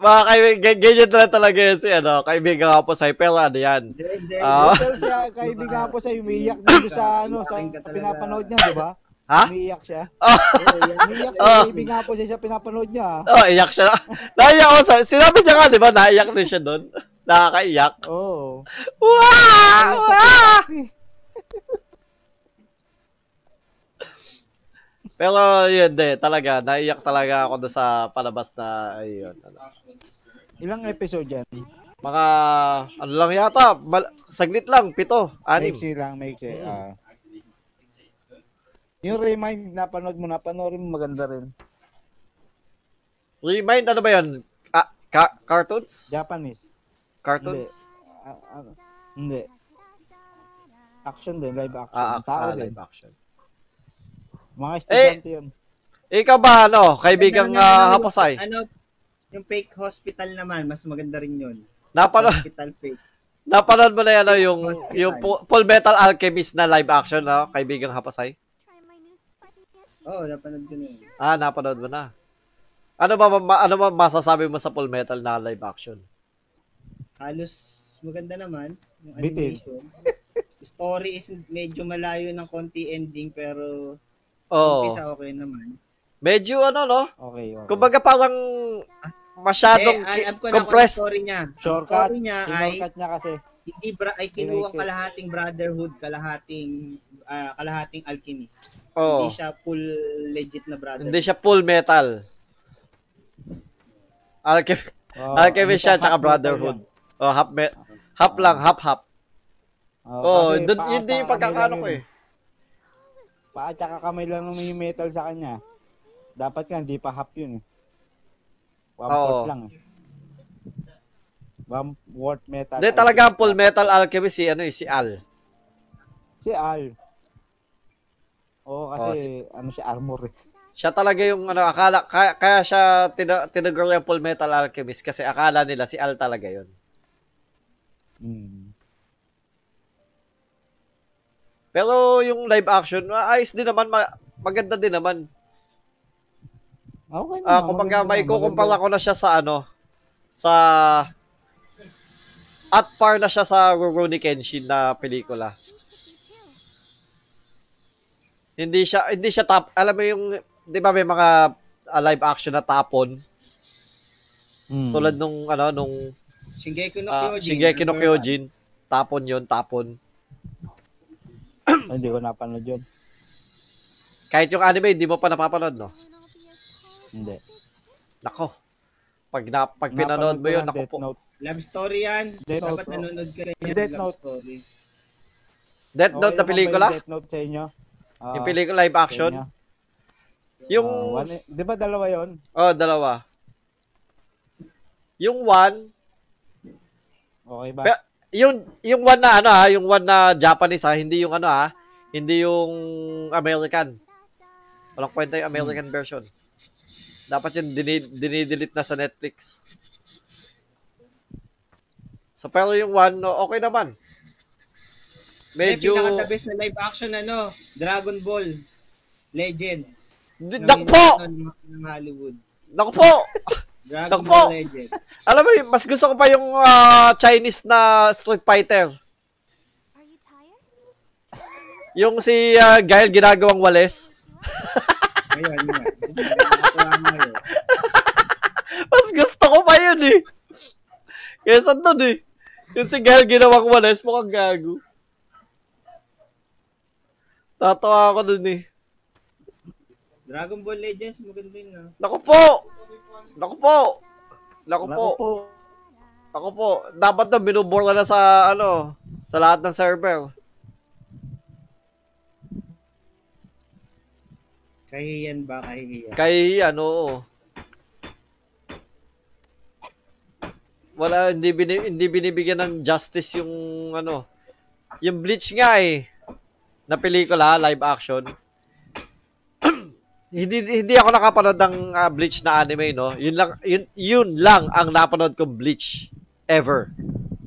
C: mga kaibigan, ganyan na lang talaga yun si, ano, kaibigan ako sa pero ano yan.
B: Hindi, hindi.
C: Ah.
A: Siya, kaibigan ko sa'yo, umiiyak din sa, ano, sa, sa pinapanood niya, di ba?
C: Ha?
A: Umiiyak siya.
B: Oo, yan.
A: Umiiyak *laughs* siya, kaibigan ko siya sa pinapanood niya. ah.
C: Oh, iyak siya. Naiyak ako sa, sinabi niya nga, di ba, naiyak din siya doon. Nakakaiyak.
A: Oo.
C: Wow! wow! *laughs* Pero yun, de, talaga, naiyak talaga ako doon sa palabas na, ayun. Ano.
A: Ilang episode yan?
C: Mga, ano lang yata, mal- saglit lang, pito, anim.
A: Maiksi lang, maiksi. Ah. Yung Remind, napanood mo, napanood mo, maganda rin.
C: Remind, ano ba yun? Ah, ka- cartoons?
A: Japanese.
C: Cartoons?
A: Ah, ano? Hindi. Action din, live action.
C: Ah, ah,
A: Tao
C: ah,
A: din.
C: live action.
A: Mga estudyante yun.
C: Ikaw ba, ano, kaibigang
B: Ano,
C: uh,
B: ano,
C: Haposay?
B: Ano, yung fake hospital naman, mas maganda rin yun.
C: Napanood,
B: Hospital fake.
C: napanood mo na yan, ano, yung, yung Fu- Full Metal Alchemist na live action, no? Kaibigang Haposay?
D: Try my new spicy energy
B: Oo, oh, napanood ko na yun.
C: Ah, napanood mo na. Ano ba, ma- ano ba masasabi mo sa Full Metal na live action?
B: Halos maganda naman yung
A: Bitin.
B: animation. *laughs* Story is medyo malayo ng konti ending pero
C: Oo.
B: umpisa okay naman.
C: Medyo ano, no?
A: Okay, okay.
C: Kumbaga parang masyadong
B: eh, alam ko na
C: compressed.
B: story niya. Ang
A: Shortcut.
B: story niya ay
A: niya kasi.
B: hindi bra- ay kinuwang kalahating brotherhood, kalahating ah, kalahating alchemist.
C: Oo.
B: Hindi siya full legit na brother.
C: Hindi siya full metal. Alchem-
A: Oh,
C: Alchemist siya,
A: ano
C: tsaka brotherhood. Oh, half me- half lang, half half.
A: yan.
C: Oh, dun,
A: paa
C: yun din yung pagkakaano
A: kamay
C: ko
A: lang
C: eh.
A: Paa tsaka kamay lang yung metal sa kanya. Dapat nga, hindi pa half yun eh. One fourth lang eh. One fourth metal.
C: Hindi talaga full metal alchemist si ano eh, si Al.
A: Si Al. Oo,
C: Oh,
A: kasi ano siya, armor eh.
C: Siya talaga yung ano, akala, kaya, kaya siya tina, tinaguro yung full metal alchemist kasi akala nila si Al talaga yun.
A: Hmm.
C: Pero yung live action, ayos din naman, ma- maganda din naman.
A: Okay
C: Ah,
A: naman,
C: kumbaga
A: maganda
C: may kukumpara ko na siya sa ano, sa at par na siya sa Rurouni Kenshin na pelikula. Hindi siya hindi siya top, alam mo yung 'di ba may mga ah, live action na tapon
A: Hmm.
C: tulad nung ano nung
B: Shingeki no
C: uh,
B: Kyojin.
C: Shingeki no
B: number
C: Kyojin, tapon 'yon, tapon.
A: Hindi ko napanood yun.
C: Kahit yung anime hindi mo pa napapanood, no?
A: Hindi.
C: Nako. Pag na, pag pinanood mo 'yon, nako po.
A: Note.
B: Love story yan.
A: Death
B: Dapat
A: Note,
B: nanonood ka yan.
A: Death
B: love
A: Note.
B: story.
C: Death
A: Okay
C: Note na
A: naman ba
C: pelikula?
A: Death Note sa inyo? Ah,
C: Yung pelikula live action?
A: inyo?
C: Yung
A: Ah, one, di ba dalawa yon?
C: oh, dalawa. Yung one,
A: Okay ba?
C: Pe- yung yung one na ano ha, yung one na Japanese ha, hindi yung ano ha, hindi yung American. Walang kwenta yung American version. Dapat yun dini- dinidelete na sa Netflix. So pero yung one, okay naman.
B: Medyo...
C: Medyo
B: pinaka the best na live action ano, Dragon Ball Legends. Ng
C: Naku po!
B: ng, Hollywood.
C: Naku po!
B: Dragon
C: Naku po!
B: Ball Legends.
C: Alam mo, mas gusto ko pa yung ah, Chinese na Street Fighter.
D: Are you tired?
C: Yung si ah, Gael ginagawang wales.
B: Mo yun.
C: Mas gusto ko pa yun eh. Kesa doon eh. Yung si Gael ginawang walis, mukhang gago. Tatawa ako dun eh.
B: Dragon Ball Legends, maganda yun ah.
C: Naku po! Naku po! Naku po!
A: Naku po.
C: Dapat na binubura na sa ano, sa lahat ng server.
B: Kahihiyan ba? Kahihiyan.
C: Kay ano, wala hindi bini, hindi binibigyan ng justice yung ano, yung Bleach nga eh na pelikula, live action. *clears throat* hindi hindi ako nakapanood ng ah, Bleach na anime, no. Yun lang yun, yun lang ang napanood ko Bleach ever.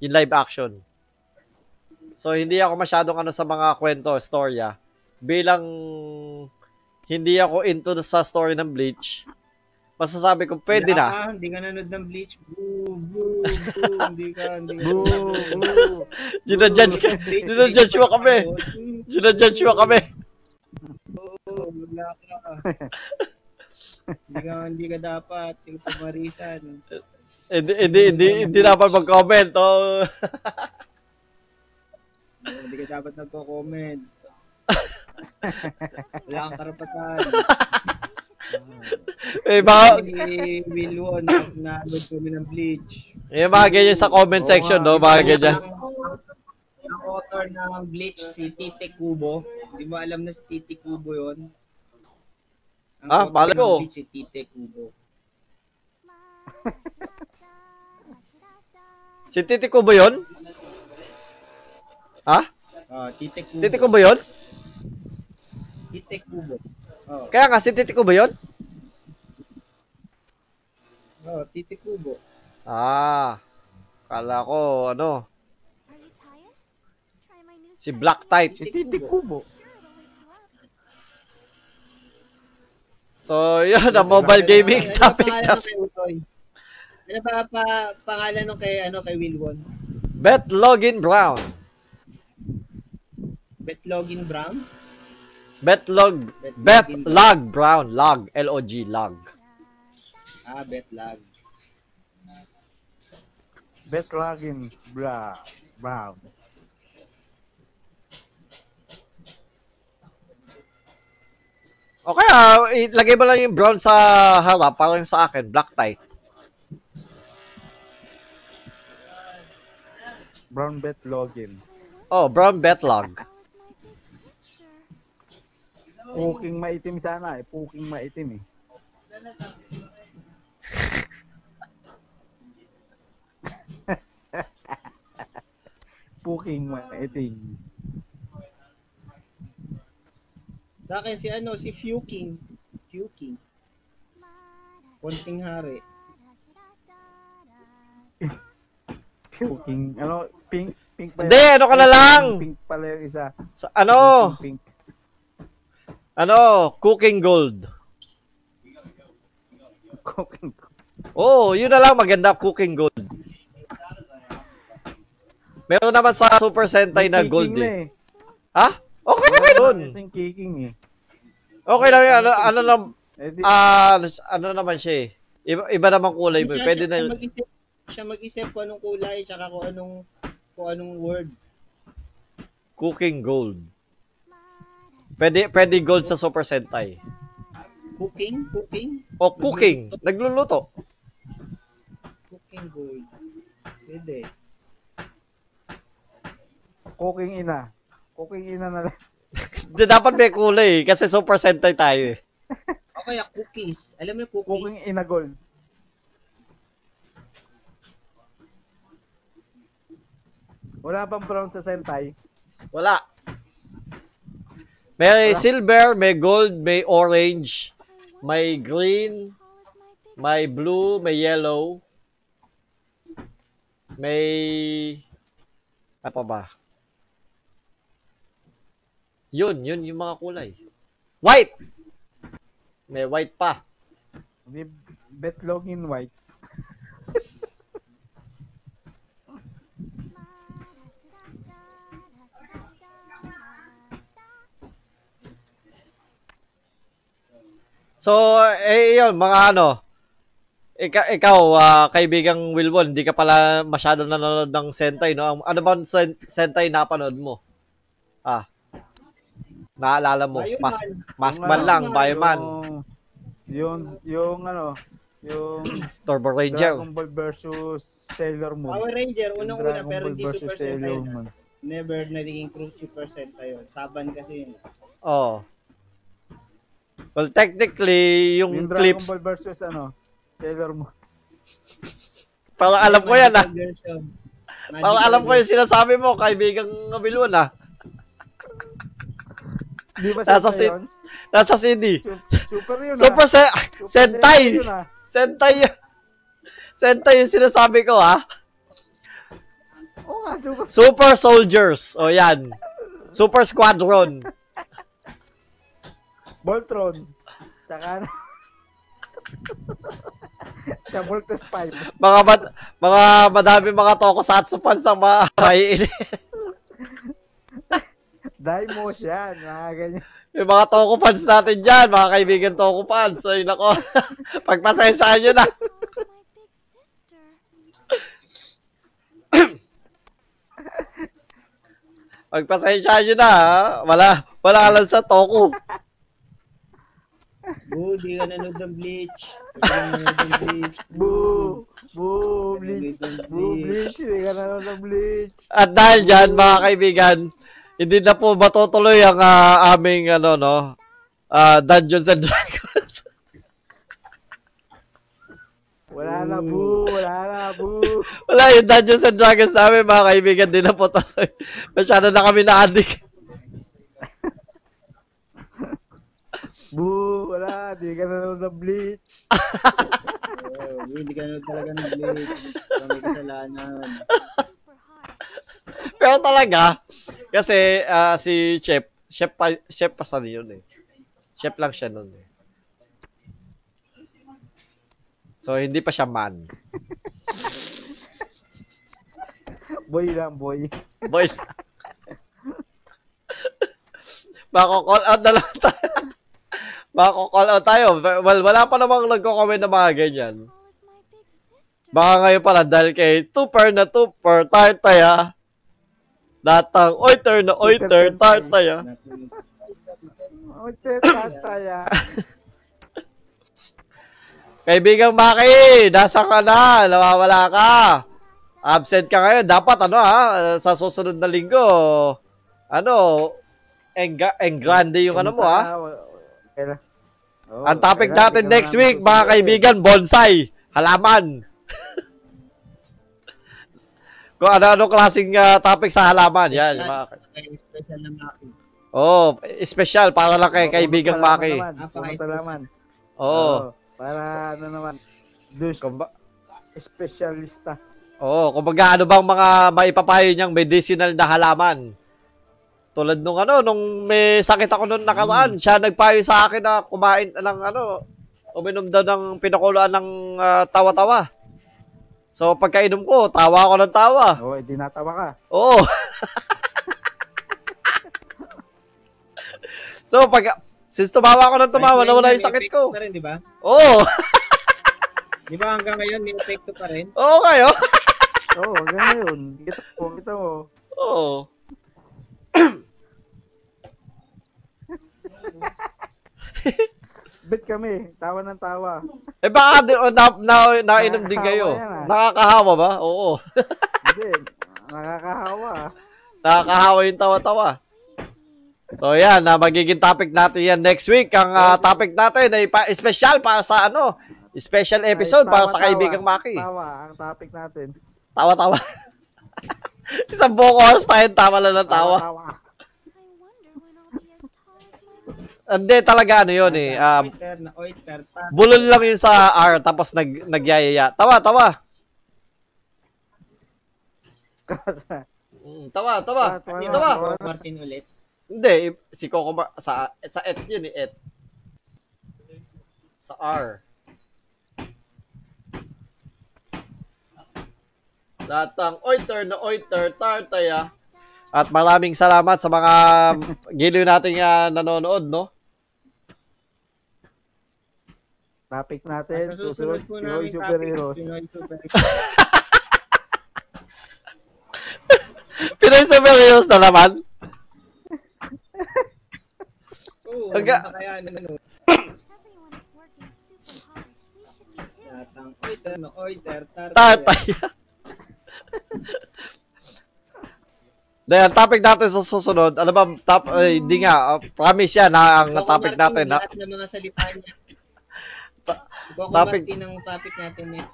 C: Yung live action. So hindi ako masyadong ano sa mga kwento, storya. Bilang hindi ako into sa story ng Bleach, masasabi ko pwede na.
B: ka, Hindi ka nanood ng Bleach. Boo, boo, boo. Hindi ka, hindi ka.
A: Boo, boo.
C: Ginajudge ka. Ginajudge mo kami. Ginajudge mo kami.
B: boo, Wala ka. Hindi ka, hindi ka dapat. Hindi ka pamarisan.
C: Hindi, hindi, hindi, hindi dapat mag-comment. Oh.
B: Hindi ka dapat nagko-comment. Wala kang karapatan.
C: Eh, mga,
B: ni Will Won na nanood kami ng Bleach.
C: yung mga ganyan sa comment section, no? Mga ganyan.
B: Ang, author ng Bleach, si Tite Kubo. Hindi mo alam na si Tite Kubo yun? Ang
C: Ah,
B: ng
C: ko.
B: Si Tite Kubo. *laughs*
C: Si Titi Kubo yun? Ha?
B: Ah, Tite Kubo.
C: Titi Kubo yun?
B: Tite Kubo. Oh,
C: Kaya nga, si Titi Kubo yun?
B: oh, Tite Kubo.
C: Ah, kala ko, ano, si Black Tide.
A: Si Titi Kubo.
C: So, yun, ang mobile gaming
B: Ano
C: topic na.
B: Ano ba pa pangalan nung kay ano kay Wilwon?
C: Bet Login Brown.
B: Betlogin Brown?
C: Bet Log, Bet Log Brown. Log, L-O-G, Log.
B: Ah, Betlag.
A: Betlagin Bra Brown.
C: O kaya, ilagay mo lang yung brown sa harap, parang sa akin, black tie.
A: Brown Bet Login.
C: Oh, brown bet log.
D: How is my big sister?
A: Puking maitim sana eh. Puking maitim eh. *laughs* Puking maitim.
B: Sa akin si ano, si Fuking. Fuking. Konting hari. *laughs*
A: Puking, ano, pink, pink pa
C: Hindi, ano ka na lang?
A: Pink pala yung isa.
C: Sa, ano,
A: Pink, pink.
C: Ano, cooking gold.
A: Cooking.
C: Oh, yun na lang, maganda, cooking gold. Meron naman sa Super Sentai na gold
A: na
C: eh.
A: eh.
C: Ha? Okay, okay dun.
A: Yung kicking eh.
C: Okay lang yun. Ano, ano, lang,
A: Eh,
C: ah, ano naman siya eh. Iba, iba naman kulay mo. eh. Pwede
B: siya
C: na,
B: mag-isip, siya mag-isip kung anong kulay tsaka kung anong kung anong word.
C: cooking gold. Pwede, pwede gold sa Super Sentai.
B: Cooking, cooking,
C: O cooking, nagluluto.
B: cooking gold. Pwede.
A: cooking ina. Cooking ina na lang.
C: Hindi *laughs* dapat may kulay eh, kasi Super Sentai tayo eh.
B: O kaya cookies. Alam mo yung cookies?
A: Cooking ina gold. Wala bang brown sa Sentai?
C: Wala. May silver, may gold, may orange, may green, may blue, may yellow, may... Apa ba? Yun, yun yung mga kulay. White! May white pa.
A: Di bet login white. *laughs*
C: So, eh, yun, mga ano, ikaw, ikaw ah, kaibigang Wilwon, hindi ka pala masyado nanonood ng Sentai, no? Ang- Ano ba sen- Sentai napanood mo? Ah, naalala mo?
B: Bioman.
C: Mas, Maskman
A: Yung
C: lang,
B: ano,
C: Bioman,
A: Yung, yung, ano, yung *clears throat*
C: Turbo Ranger.
A: Dragon Ball versus Sailor Moon.
B: Power Ranger, unang-una, pero hindi Super Sentai. Never naging Super Sentai yun. Saban kasi yun.
C: Oh. Well, technically, yung,
A: Yung Dragon
C: clips,
A: Ball versus ano, Sailor Moon.
C: parang alam ko yan, ah. Parang alam ko yung sinasabi mo, kaibigang Wilwon, ah.
A: Di ba
C: Nasa
A: yun?
C: Nasa CD.
A: Su- Super yun
C: Super
A: ah.
C: se-
A: Super
C: Sentai!
A: yun ah.
C: Sentai yun. Sentai yung sinasabi ko,
A: nga, super.
C: Super Soldiers. O yan. Super Squadron.
A: Voltron. Tsaka ano. *laughs* Sa Voltus 5.
C: Mga mad- mga madami mga tokusatsu fans ang mga maiinit. *laughs*
A: Daimos yan. Mga ganyan.
C: Yung mga toku fans natin dyan, mga kaibigan toku fans. Ay, nako. *laughs* Pagpasensyahan nyo na. Pagpasensyahan nyo na, ha? Wala, Wala lang sa Toku.
B: Boo, di ka nanood ng Bleach. Di ka nanood ng Bleach.
A: Boo! Boo! Bleach!
B: Nanood
A: Boo!
B: Bleach.
A: Bleach! Hindi ka nanonood ng Bleach.
C: At dahil dyan, mga kaibigan, hindi na po matutuloy ang ah, aming ano no, ah, Dungeons and Dragons. *laughs*
A: Wala na, boo! Wala na, boo!
C: Wala yung Dungeons and Dragons namin, mga kaibigan, din na po tuloy. Masyado na kami na-addict.
A: Boo! Wala! Hindi ka nanonood ng Bleach.
B: Oh, hindi ka nanood talaga ng Bleach. May kasalanan.
C: Pero talaga, kasi ah, si Chef, Chef pa, Chef pa sa yun eh. Chef lang siya nun eh. So, hindi pa siya man.
A: Boy lang, boy.
C: Boy. Mako-call out na lang tayo. Mako-call out tayo. Well, wala pa namang nagko-comment na mga ganyan. Baka ngayon pala dahil kay Tupper na Tupper, Tartaya. Datang oiter na oiter, Tartaya. *laughs*
A: Oh, tetaya. *laughs*
C: Kaibigang Maki, nasa ka na? Nawawala ka. Absent ka ngayon. Dapat ano ha, sa susunod na linggo, ano, engga, engrande yung ano mo ha.
A: Kailan? Oh,
C: Ang topic
A: kailan?
C: natin
A: Hindi ka
C: next
A: naman
C: week, mga
A: susunod eh.
C: kaibigan, bonsai, halaman. *laughs* Kung ano-ano klaseng ah, topic sa halaman. Yan, yung mga...
B: Special na Maki.
C: Oh, special para lang kay
A: Oh,
C: kaibigang
A: pumunta
C: Maki.
A: naman,
B: Ah,
A: naman.
C: Oo.
A: Para ano naman. Dus,
C: Kumba-
A: specialista.
C: Oo, kumbaga ano bang mga maipapayo niyang medicinal na halaman? Tulad nung ano, nung may sakit ako nung nakaraan, siya nagpayo sa akin na kumain ng ano, uminom daw ng pinakuluan ng ah, tawa-tawa. So pagkainom ko, tawa ako ng tawa.
A: Oo, oh, tinatawa ka.
C: Oo. *laughs* so pag since tumawa ako ng tumawa, nawala yung sakit ko.
B: Pa rin, di ba?
C: Oo.
B: Di ba hanggang ngayon may epekto pa rin?
C: Oo kayo.
A: Oo, oh, yun. Kita mo, kita mo.
C: Oo. *laughs*
A: Bet kami, tawa ng tawa.
C: Eh baka di, oh, na, na, nainom din kayo.
A: Nakakahawa yan, ah.
C: Nakakahawa ba? Oo.
A: Hindi, nakakahawa.
C: Nakakahawa yung tawa-tawa. So yan, na magiging topic natin yan next week. Ang ah, topic natin ay pa special para sa ano, special episode
A: Ay,
C: para sa kaibigang
A: tawa.
C: Maki.
A: Tawa, ang topic natin.
C: Tawa-tawa. *laughs* Isang buong oras tayo tawa lang ng tawa.
A: Tawa.
D: I wonder when I'll be as tall as my
C: Hindi talaga ano yun eh. Um, bulol lang yun sa R tapos nag nagyayaya. Tawa, tawa. *laughs* Mm, tawa, tawa.
A: Tawa,
B: Hindi
C: Tawa.
B: Martin ulit?
C: Hindi, si Coco Ma- sa sa et yun eh, et. Sa R. Datang oiter na oiter tartaya. At maraming salamat sa mga giliw nating ah, nanonood, no?
A: Topic
B: At
A: natin,
B: sa susunod po namin
A: Superheroes.
B: topic, Pinoy Superheroes. *laughs*
C: Pinoy Superheroes na naman.
B: Oo,
C: Hangga-
B: ano ba kaya ano. Datang oiter na oiter. Tartaya.
C: Tartaya. *laughs* Dahil ang topic natin sa susunod, alam ba, top, hindi nga, ah, promise yan ha, ang topic natin. Ha?
B: Lahat ng mga salita niya. Coco
C: topic-
B: Martin ang topic natin eh.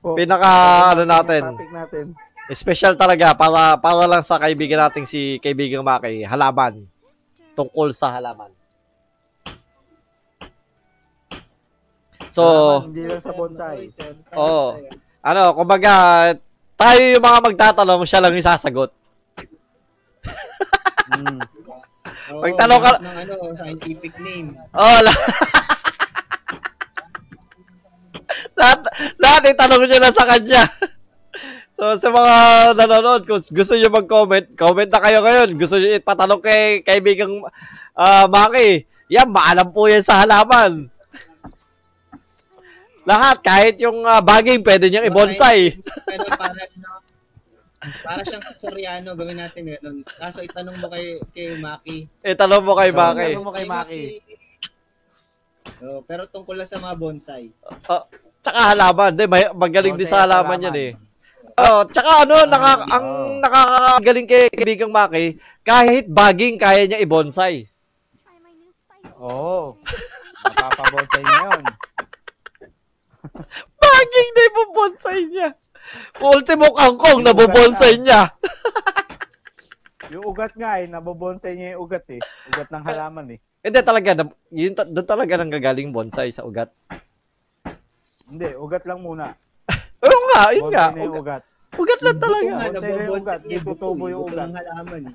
A: Oh,
C: Pinaka, ano natin,
A: Topic natin.
C: special talaga para para lang sa kaibigan nating si kaibigang Maki, halaman, tungkol sa halaman. So,
A: Halaman, hindi lang sa bonsai.
C: Oo.
B: tartaya.
C: ano, kumbaga, tayo yung mga magtatanong, siya lang yung sasagot.
A: Mm.
B: Oo,
C: Magtanong ka-
B: ng ano, scientific name.
C: Oh, la- *laughs* lahat, lahat itanong nyo na sa kanya. *laughs* so, sa mga nanonood, kung gusto nyo mag-comment, comment na kayo ngayon. Gusto nyo ipatanong kay kaibigang ah, Maki. Yan, maalam po yan sa halaman. Lahat, kahit yung ah, baging, pwede niyang i-bonsai.
B: Pero para, ano, Para siyang si Soriano, gawin natin ganun. Kaso itanong mo kay, kay Maki.
C: Eh, tanong mo kay
A: Tanong
C: Maki.
A: mo kay Maki.
B: Oh, pero tungkol lang sa mga bonsai.
C: Tsaka halaman. Di, may, magaling din sa halaman yan eh. Oh, tsaka ano, naka, ang
A: Oo.
C: nakakagaling kay kaibigang Maki, kahit baging kaya niya i-bonsai.
A: Oo. Mapapabonsay niya yun. *laughs*
C: Baging na ibobonsai niya. Ultimo kangkong, nabobonsai niya. *laughs*
A: Yung ugat nga eh, nabobonsay niya yung ugat eh. Ugat ng halaman eh.
C: Hindi talaga, yun, doon talaga nang gagaling bonsai sa ugat.
A: Hindi, ugat lang muna. *laughs*
C: Oo nga, yun nga. Ugat,
A: ugat.
C: ugat lang
B: Buto
C: talaga.
B: nga,
A: Bonsai na yung
B: nabobonsai
A: ugat,
B: niya,
A: di tutubo
B: buto,
A: yung
B: buto
A: ugat.
B: ng halaman. eh.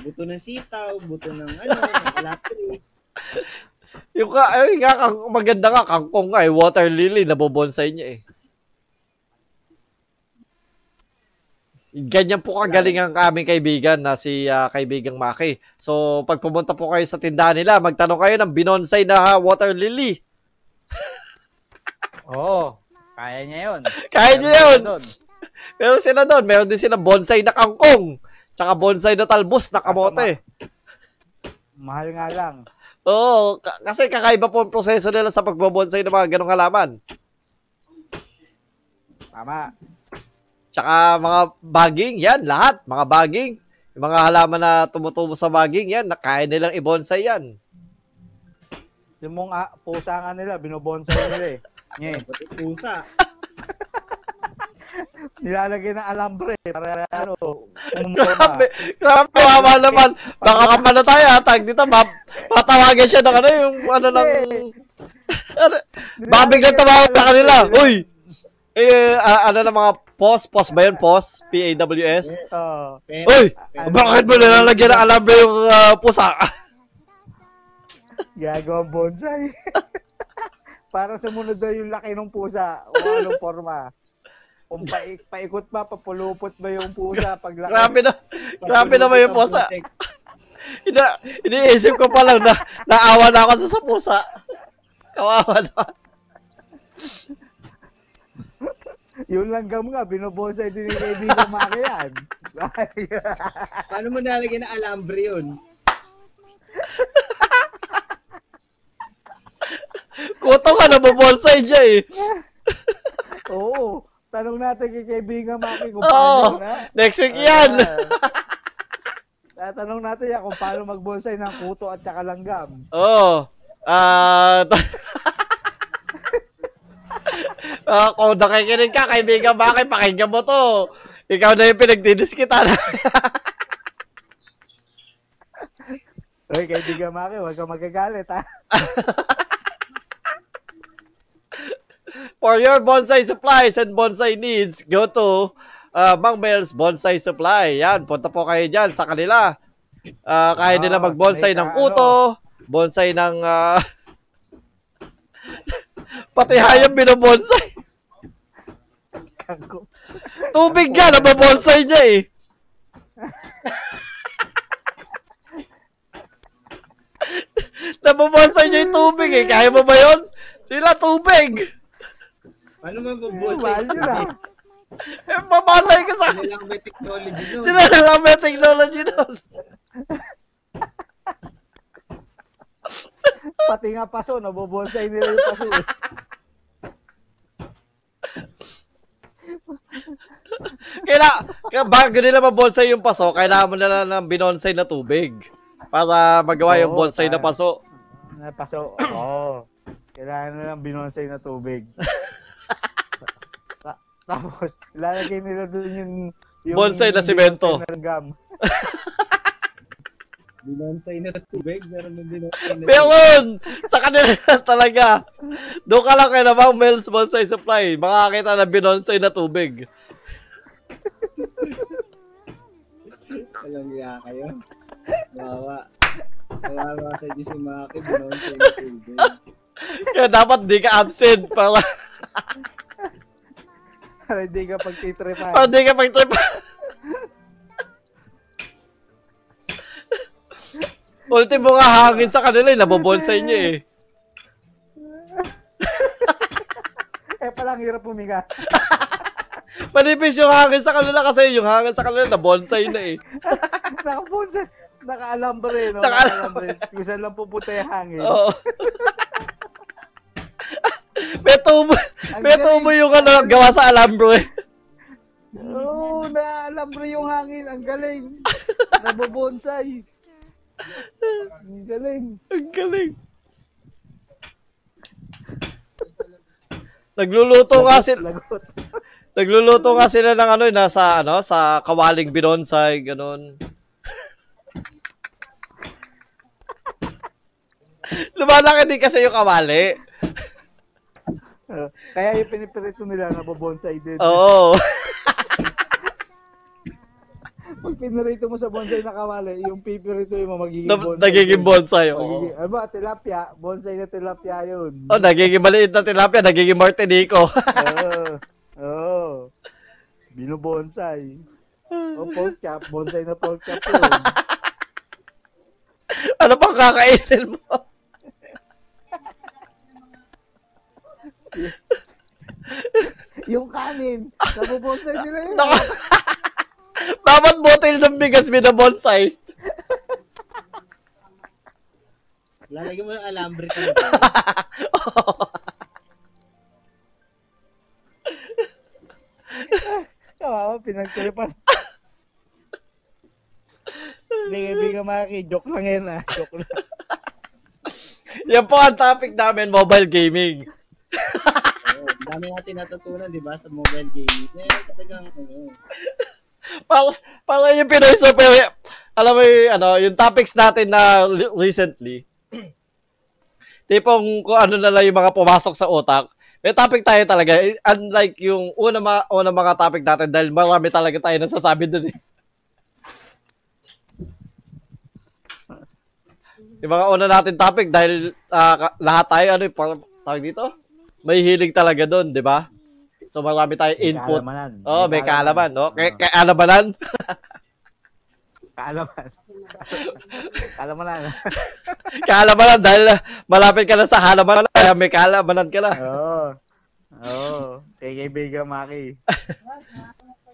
B: Buto ng sitaw, buto ng ano, ng kalapris.
C: Yung ka, ayun nga, kang, maganda nga, kangkong nga eh, water lily, nabobonsai niya eh. Ganyan po kagaling ang aming kaibigan na si ah, kaibigang Maki. So, pag pumunta po kayo sa tindahan nila, magtanong kayo ng binonsai na water lily. *laughs*
A: Oo. Kaya niya yun. *laughs*
C: Kaya niya yun. *laughs* Meron sila doon. Meron din sila bonsai na kangkong. Tsaka bonsai na talbos na kamote.
A: Mahal nga lang.
C: Oo, ka- kasi kakaiba po ang proseso nila sa pagbobonsai ng mga ganong halaman.
A: Tama.
C: Tsaka mga baging, yan, lahat. Mga baging. Yung mga halaman na tumutubo sa baging, yan, na kaya nilang i-bonsai yan.
A: Yung mga pusa nga nila, binobonsay nila eh. *laughs* Nye,
B: Buto pusa. *laughs*
A: nilalagay ng alambre para ano, *laughs* umumura.
C: Grabe, grabe, kawawa naman. Baka kamano tayo, atag dito, ma matawagan siya ng ano, yung ano ng... ano, baka biglang tumawag sa kanila. Uy! Eh, ah, ano na mga POS? POS ba yun? POS? P-A-W-S?
A: Oo.
B: Pero,
C: Uy! Bakit mo nilalagyan ng alambre yung ah, pusa?
A: Gagawang bonsai. *laughs* para sumunod daw yung laki ng pusa. O anong forma. Kung paik paikot ba, papulupot ba yung pusa pag laki.
C: grabe na. Grabe naman yung pusa. *laughs* Ina, iniisip ko pa lang na naawa na ako sa, sa pusa. Kawawa naman.
A: Yung langgam nga, binobonsay din ni kaibigan Maki yan.
B: Paano mo nalagyan ng alambre yun? *laughs*
C: Kuto ka na bonsai niya eh. *laughs*
A: Oo. Tanong natin kay kaibigan Maki kung paano na.
C: Next week yan. *laughs*
A: Ah, Tatanong natin yan kung paano magbonsay ng kuto at saka langgam.
C: Oo. Ah, t- *laughs* Ah, kung nakikinig ka, kaibigan bakit, pakinggan mo to. Ikaw na yung pinagdidiskita na.
A: Hoy, kaibigan Maki, huwag kang magagalit ha.
C: For your bonsai supplies and bonsai needs, go to uh, Mang Mel's Bonsai Supply. Yan, punta po kayo dyan sa kanila. Ah, kaya nila
A: Ah,
C: mag-bonsai ng kuto, bonsai ng... ah, *laughs* pati hayop binobonsai.
A: Ako.
C: Tubig nga, nabobonsai niya eh. *laughs* nabobonsai niya yung tubig eh. Kaya mo ba yun? Sila tubig.
B: Paano bubonsay?
A: yun ah.
C: Eh, *laughs* mamatay ka sa...
B: Sila lang may technology nun.
C: Sila lang may technology doon. *laughs*
A: Pati nga paso, nabobonsay nila yung paso eh.
C: Kaila, kaya bago nila mabonsai yung paso, kailangan mo nila ng binonsai na tubig. Para magawa yung
A: Oo,
C: bonsai na paso.
A: Na paso, oo. Kailangan na lang binonsay na tubig. *laughs* Ta- Tapos, ilalagay nila doon yung, yung
C: Bonsai na simento.
A: na langgam. *laughs*
B: Binonsay na tubig, meron ng binonsay na tubig.
C: Meron! Sa kanila *laughs* talaga. Doon ka lang kay na Mang Mel's Bonsai Supply. Makakita na binonsai na tubig.
B: Walang iya kayo. Wawa. Wawa sa Diyos si Maki, binonsay na tubig.
C: Kaya dapat di ka absent para, *laughs*
A: Para hindi ka pagtitripan.
C: para di ka pag-trip. Ultimo nga hangin sa kanila, eh, nabobonsai niya eh. *laughs*
A: Eh, palang hirap pumiga. *laughs*
C: Manipis yung hangin sa kanila kasi yung hangin sa kanila na bonsai na eh. *laughs*
A: Nakapunta, naka-alambre, no?
C: Naka-
A: Naka-alambre. Kung saan lang pupunta yung hangin.
C: Oo. May tubo, may tubo yung ano, gawa sa alambro eh.
A: Oo, oh, na-alambre yung hangin. Ang galing. *laughs* Nabobonsay. Ang galing.
C: Ang galing. Nagluluto nga sila, nagluluto nga sila ng ano, nasa ano, sa kawaling binonsai, ganun. *laughs* Lumalaki din kasi yung kawali.
A: Uh, kaya yung pinipirito nila nabobonsay din.
C: Oo. *laughs*
A: Pag pinirito mo sa bonsai na kawali, yung pipirito mo magiging
C: Na-
A: bonsai.
C: nagiging bonsai. Oo.
A: Magiging, ano ba, tilapia. Bonsai na tilapia yun.
C: Oh, nagiging maliit na tilapia, nagiging martinico.
A: Oo. Oo. Binubonsai. O pork chop, bonsai na pork chop yun. *laughs*
C: ano pang kakainin mo? *laughs*
A: yung kanin, nabobonsai nila yun.
C: Naka... *laughs* Bawat bottle ng bigas binabonsai.
B: Lalagyan mo ng alambre talaga. *laughs*
A: Kawawa, pinagtilipan. Hindi, kaibigan Maki, joke lang yan ah. Joke lang.
C: Yan po ang topic namin, mobile gaming.
B: Dami natin natutunan, di ba, sa mobile gaming. Meron talagang, ano,
C: Para, para yung Super, alam mo yung, ano, yung topics natin na recently, *clears throat* tipong kung ano na lang yung mga pumasok sa utak, may topic tayo talaga. Eh, Unlike yung una, ma, una mga topic natin dahil marami talaga tayo nasasabi dun eh. Yung mga una natin topic dahil ah, ka- lahat tayo, ano parang tawag dito? May hilig talaga dun, di ba? So marami tayong input.
A: Kaalamanan.
C: Oo, oh, may kaalaman, no? Kaya kaalamanan.
A: Kaalaman. *laughs* Kaalaman.
C: Kaalamanan dahil uh, malapit ka na sa halamanan, kaya may kaalamanan ka na.
A: Oo. Oo. Kay kaibigan Maki. *laughs*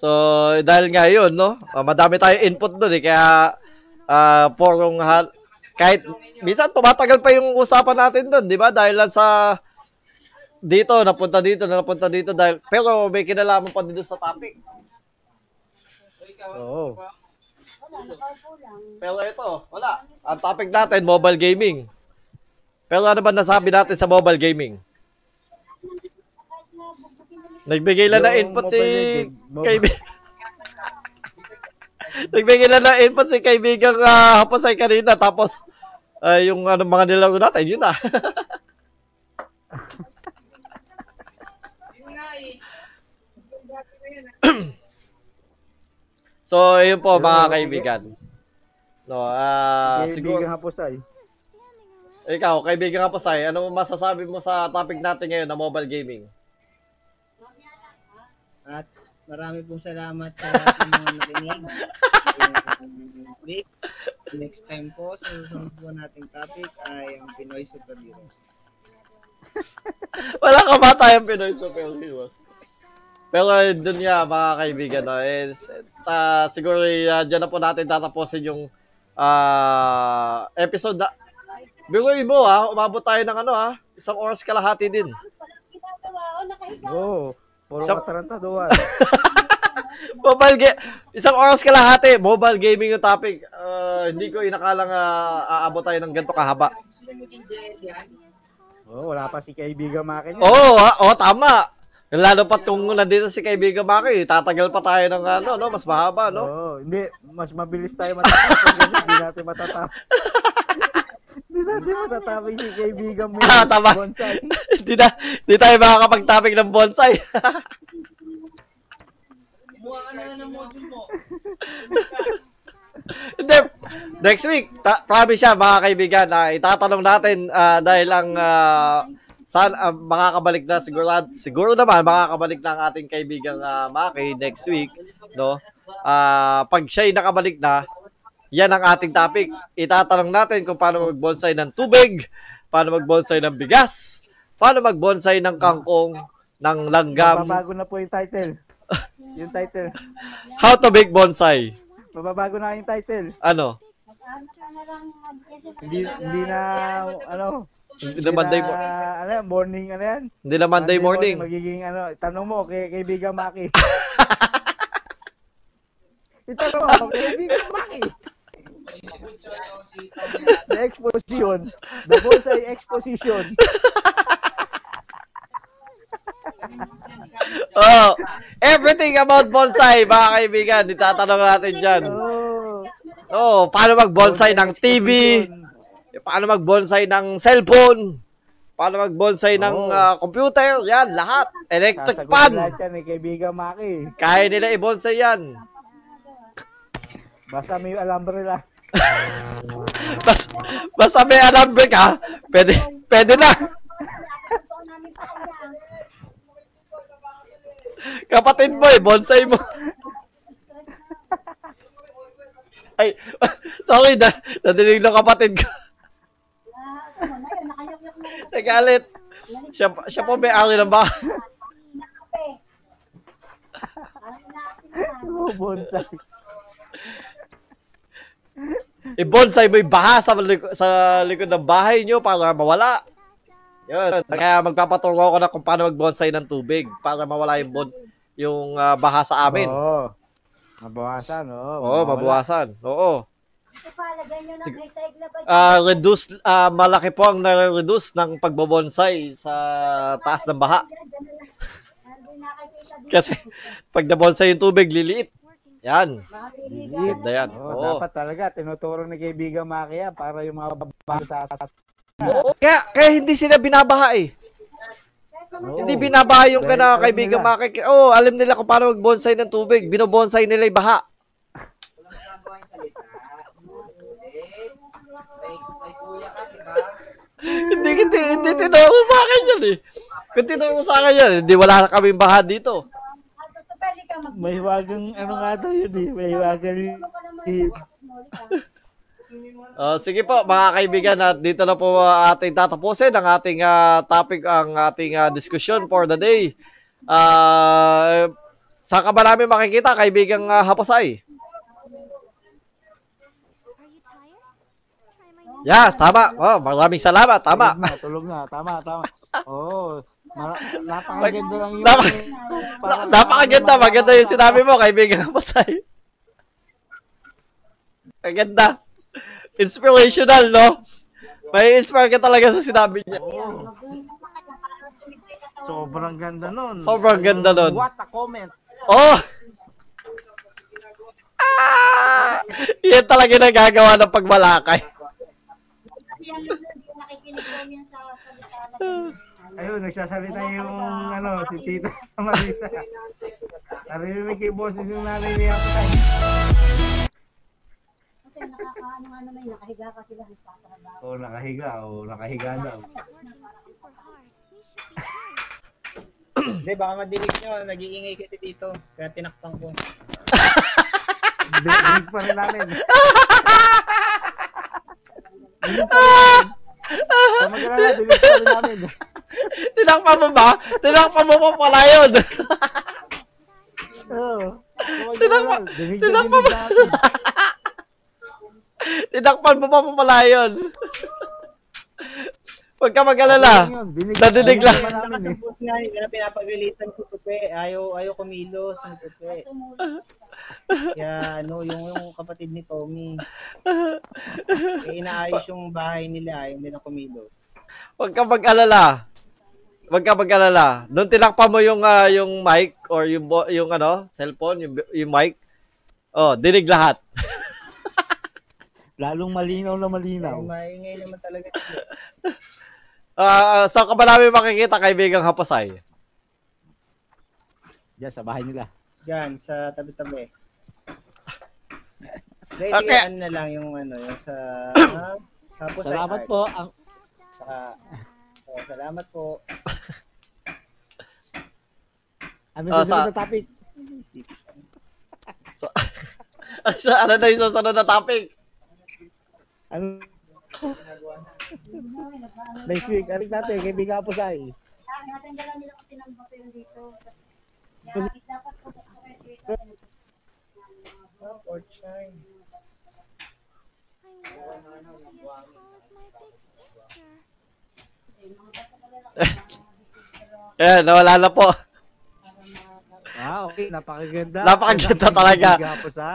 C: So, dahil nga yun, no? ah, madami tayong input doon eh, kaya ah porong hal kahit minsan tumatagal pa yung usapan natin doon, di ba? Dahil lang sa dito, napunta dito, napunta dito dahil pero may kinalaman pa doon sa topic.
A: Oo.
C: Pero ito, wala. Ang topic natin, mobile gaming. Pero ano ba nasabi natin sa mobile gaming? Nagbigay lang ng input si kaibigan. *laughs* Nagbigay lang ng input si kaibigang uh, Hapasay kanina tapos ah, yung ano mga nilaro natin, yun na. *laughs* *clears throat* so, yun po mga kaibigan. No, ah siguro
A: Kaibigan Hapusay.
C: ikaw, kaibigan ka po say, ano masasabi mo sa topic natin ngayon na mobile gaming?
B: At marami pong salamat sa mga nakinig. *laughs* Next time po, sa susunod po nating topic ay ang Pinoy Superheroes.
C: Wala ka ba tayong Pinoy superheroes? Pero eh, dun nga mga kaibigan, no, is, uh, siguro uh, dyan na po natin tatapusin yung ah, episode na Biruin mo ha, umabot tayo ng ano ha, isang oras kalahati din.
A: Oo. Puro
C: Sa-
A: katarantaduhan. *laughs*
C: Mobile game, isang oras kalahati, mobile gaming yung topic. Ah, hindi ko inakalang ah, aabot tayo ng ganito kahaba.
A: Oo, wala pa si kaibigan Maki niya.
C: Oo, oh, oh, tama. Lalo pat kung nandito si kaibigan Maki, tatagal pa tayo ng ano, no, mas mahaba, no?
A: Oo, hindi. Mas mabilis tayo matatapos. Hindi natin matatapos. *laughs* Hindi natin matatapos si kaibigan mo.
C: Ah, tama.
A: Bonsai. *laughs*
C: Hindi na, hindi tayo makakapag-topic ng bonsai.
B: Buha ka na ng module mo. *laughs*
C: Hindi. Next week, ta- promise siya mga kaibigan na itatanong natin ah, dahil ang ah, saan ah, makakabalik na siguro siguro naman makakabalik na ang ating kaibigang uh, Maki next week, no? Ah, pag siya'y nakabalik na, yan ang ating topic. Itatanong natin kung paano magbonsai ng tubig, paano magbonsai ng bigas, paano magbonsai ng kangkong, ng langgam.
A: Babago na po yung title. Yung title.
C: How to make bonsai.
A: Mababago na yung title.
C: Ano?
A: Hindi hindi na ano,
C: Hindi na Monday, mo-
A: ano yan, morning ano yan?
C: hindi na Monday morning.
A: Magiging ano, tanong mo kay kaibigan Maki. *laughs* Itanong mo kay kaibigan Maki. The exposition. The bonsai exposition. *laughs*
C: Oh, everything about bonsai, mga kaibigan. Itatanong natin dyan.
A: Oh.
C: Oh, paano mag-bonsai ng TV? Paano mag-bonsai ng cellphone? Paano mag-bonsai ng
A: Oo.
C: ah, computer? Yan, lahat. Electric
A: Sasagot
C: fan.
A: lahat yan ni kaibigan Maki.
C: Kaya nila i-bonsai yan.
A: Basta may alambre lang. *laughs*
C: Bas, basta may alambre ka, pwede, pwede na. Kapatid mo eh, bonsai mo. Ay, *laughs* sorry na, nadinig ng kapatid ko. Nagalit. Siya, siya po may ari ng bahay.
A: Oh, bonsai.
C: I-bonsai mo yung baha sa, liko- sa likod ng bahay nyo para mawala. Yun. Kaya magpapaturo ako na kung paano mag-bonsai ng tubig para mawala yung, bon, yung ah, baha sa amin.
A: Oo. Mabawasan, oo.
C: Oo, mabawasan. Oo. Ah, reduce ah, malaki po ang na-reduce ng pagbobonsai sa taas ng baha. Kasi pag nabonsai yung tubig, liliit. Yan. Ganda yan.
A: Oo,
C: Oo.
A: Dapat talaga, tinuturo ni kaibigan Maki yan para yung mga babae sa
C: Kaya, kaya hindi sila binabaha eh.
A: Oo.
C: Hindi binabaha yung kana kaibigan makik. Oh, alam nila kung paano mag-bonsai ng tubig. Binobonsai nila yung baha.
B: Walang ginagawa yung salita. Ulit. May, may kuya ka, di ba?
C: hindi, hindi, hindi tinuro sa akin yan eh. Kung tinuro sa akin yan, hindi wala na kaming baha dito.
A: May hiwagang, ano nga daw yun eh. May hiwagang eh,
C: Uh, sige po mga kaibigan at dito na po uh, ating tatapusin ang ating ah, topic ang ating ah, discussion for the day. Uh, saan ka ba namin makikita kaibigang uh, Haposay?
D: Are you tired? Try my new
C: Yeah, tama. Oh, maraming salamat. Tama.
A: Tulog na, tulog na. Tama, tama. Oo. Mara- napakaganda lang yun.
C: Napa- Na- napakaganda, maganda yung sinabi mo kaibigang Haposay. Maganda. Inspirational, no? May inspire ka talaga sa sinabi niya.
A: Sobrang ganda nun.
C: Sobrang ganda nun.
A: What a comment.
C: Oh! Ah! Yan talaga nagagawa ng pagmalakay.
A: Ayun, nagsasalita yung ano, si Tita Marisa. Narinig yung boses ng nanay niya.
E: Kasi nakakaano nga naman, nakahiga ka sila.
A: Oo, nakahiga. Oo, nakahiga daw.
B: Hindi, baka madilig nyo. Nag-iingay kasi dito. Kaya tinakpan ko.
A: Dinig pa rin namin. *laughs* Dinig pa rin namin.
C: Tinakpan mo ba? Tinakpan mo pa pala yun.
A: Oo.
C: Tinakpan
A: dinig namin. *laughs*
C: Tinakpan mo pa pala yun. Huwag ka mag-alala.
A: Yun, dinig-
C: Nadinig lang.
A: dinig pa namin eh.
B: Nga nila, pinapagalitan si Pepe. Ayaw, ayaw kumilos ng.
E: Tumulong.
B: Kaya ano, yung, yung kapatid ni Tommy. Eh, inaayos yung bahay nila. Ayaw nila kumilos.
C: Huwag ka mag-alala. Huwag ka mag-alala. Doon tinakpan mo yung ah, yung mic or yung yung ano, cellphone, yung yung mic. Oh, dinig lahat.
A: Lalong malinaw na malinaw.
B: Ay, maingay naman talaga.
C: Ah, saan ka ba namin makikita kaibigang Haposay?
A: Diyan, sa bahay nila.
B: Diyan, sa tabi-tabi. Hindi,
C: Okay.
B: ano na lang yung ano, yung sa... ah, Tapos ay
A: Salamat
B: art.
A: po. Ang,
B: Saka, oh, salamat po. *laughs*
A: ano
C: Ah,
A: sa topic?
C: So, *laughs* sa ano na yung susunod na topic?
A: Ano? *laughs* Next week, arik natin, kaibigan po sa
E: Ah, natanggalan nila kasi ng papel dito. Tapos, is dapat po po kayo si Ito.
B: Or
D: my big sister.
C: Eh, nawala na po.
A: Ah, okay. Napakaganda.
C: Napakaganda talaga.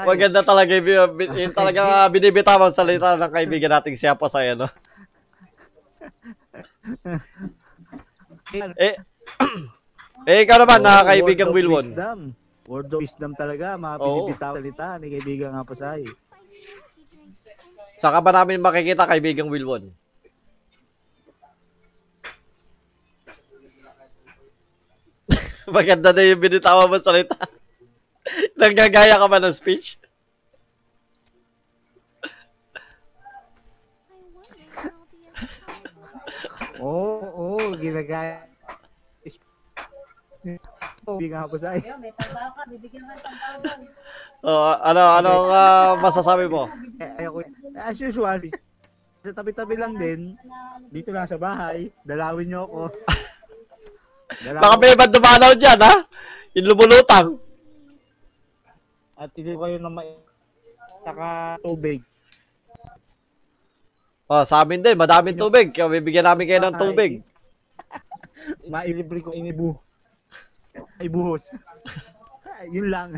C: Maganda talaga yung, *laughs* talaga binibitawan salita ng kaibigan nating si Apasay, ano? *laughs* Eh, *clears throat* eh, ikaw naman,
A: Oo,
C: na kaibigang Wilwon.
A: Wisdom. Word of wisdom talaga, mga binibitaw salita ni kaibigan nga Pasay.
D: Spicy energy drink.
C: Saan ka ba namin makikita, kaibigang Wilwon? *laughs* Maganda na yung binitawan mo salita. *laughs* Nanggagaya ka ba ng speech? *laughs*
A: Oo, oo, ginagaya. Kaibigan nga Pasay.
E: Ayun, may trabaho ka, bibigyan ka ng trabaho.
C: Oh, ano, anong ah, masasabi mo?
A: Eh, ayoko. As usual, sa tabi-tabi lang din, dito lang sa bahay, dalawin niyo ako.
C: Baka may iba dumanaw dyan, ha? Yung lumulutang.
A: At hindi kayo na may saka tubig.
C: Oh, sa amin din, madaming tubig. Kaya bibigyan namin kayo ng tubig. *laughs*
A: Mailibre ko inibu. Ay buhos. *laughs* Yun lang.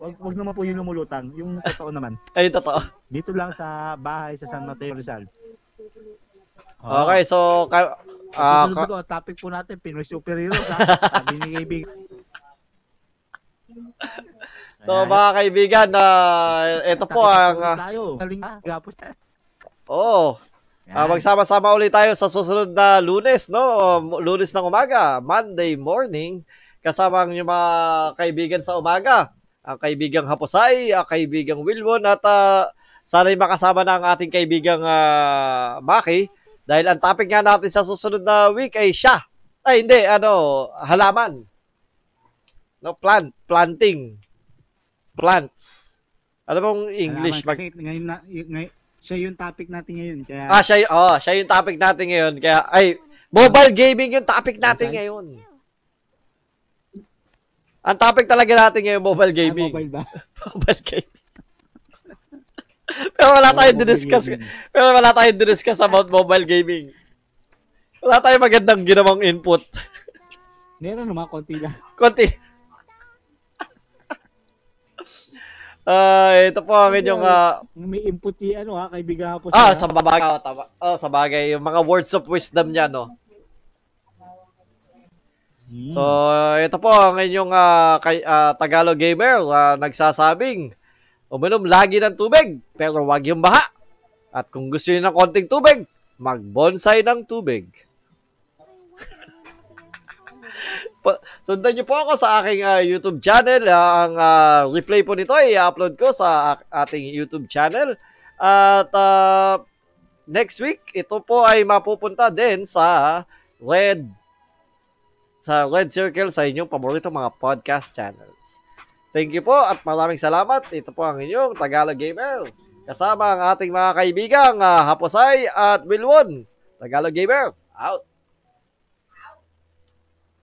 A: Wag, wag naman po yung lumulutang. Yung totoo naman.
C: Ay, totoo.
A: Dito lang sa bahay sa San Mateo Rizal.
C: Okay, so, ka, ah, ka-
A: po, topic po natin, Pinoy superhero. ha? Sabi ni kaibigan. *laughs*
C: so mga kaibigan, na ito po ang, ah,
A: tayo. Gapos.
C: oo, Ah, magsama-sama ulit tayo sa susunod na lunes, no? Lunes ng umaga, Monday morning, kasama ang mga kaibigan sa umaga. Ang kaibigang Haposay, ang kaibigang Wilwon, at ah, sana'y makasama na ang ating kaibigang ah, Maki. Dahil ang topic nga natin sa susunod na week ay siya. Ay, hindi, ano, halaman. No, plant, planting. Plants. Ano bang English? Mag-
A: Kasi ngayon, na, y- ngay- siya yung topic natin ngayon. Kaya,
C: Ah, siya, oh, siya yung topic natin ngayon. Kaya, ay, mobile gaming yung topic natin
A: Okay.
C: ngayon. Ang topic talaga natin ngayon, mobile
A: Ah,
C: gaming.
A: mobile ba? *laughs*
C: mobile gaming. Pero wala tayong
A: Mobile
C: diniscuss, pero wala tayong diniscuss about mobile gaming. Wala tayong magandang ginawang input.
A: Meron naman, konti lang.
C: Konti. Ah, ito po ang inyong ah,
A: May input yung ano ha, kaibigan po
C: ah sa bagay, oh, tama. Oh, sa bagay, yung mga words of wisdom niya, no.
A: Hmm.
C: So, ito po ang inyong ah, kay, ah, Tagalog gamer ah, nagsasabing, uminom lagi ng tubig, pero wag yung baha. At kung gusto niyo ng konting tubig, mag-bonsai ng tubig. *laughs* Sundan niyo po ako sa aking ah, YouTube channel. Ah, ang ah, replay po nito ay i-upload ko sa ating YouTube channel. At ah, next week, ito po ay mapupunta din sa Red sa Red Circle sa inyong paborito mga podcast channels. Thank you po at maraming salamat. Ito po ang inyong Tagalog Gamer. Kasama ang ating mga kaibigang ah, Haposay at Wilwon. Tagalog Gamer, out.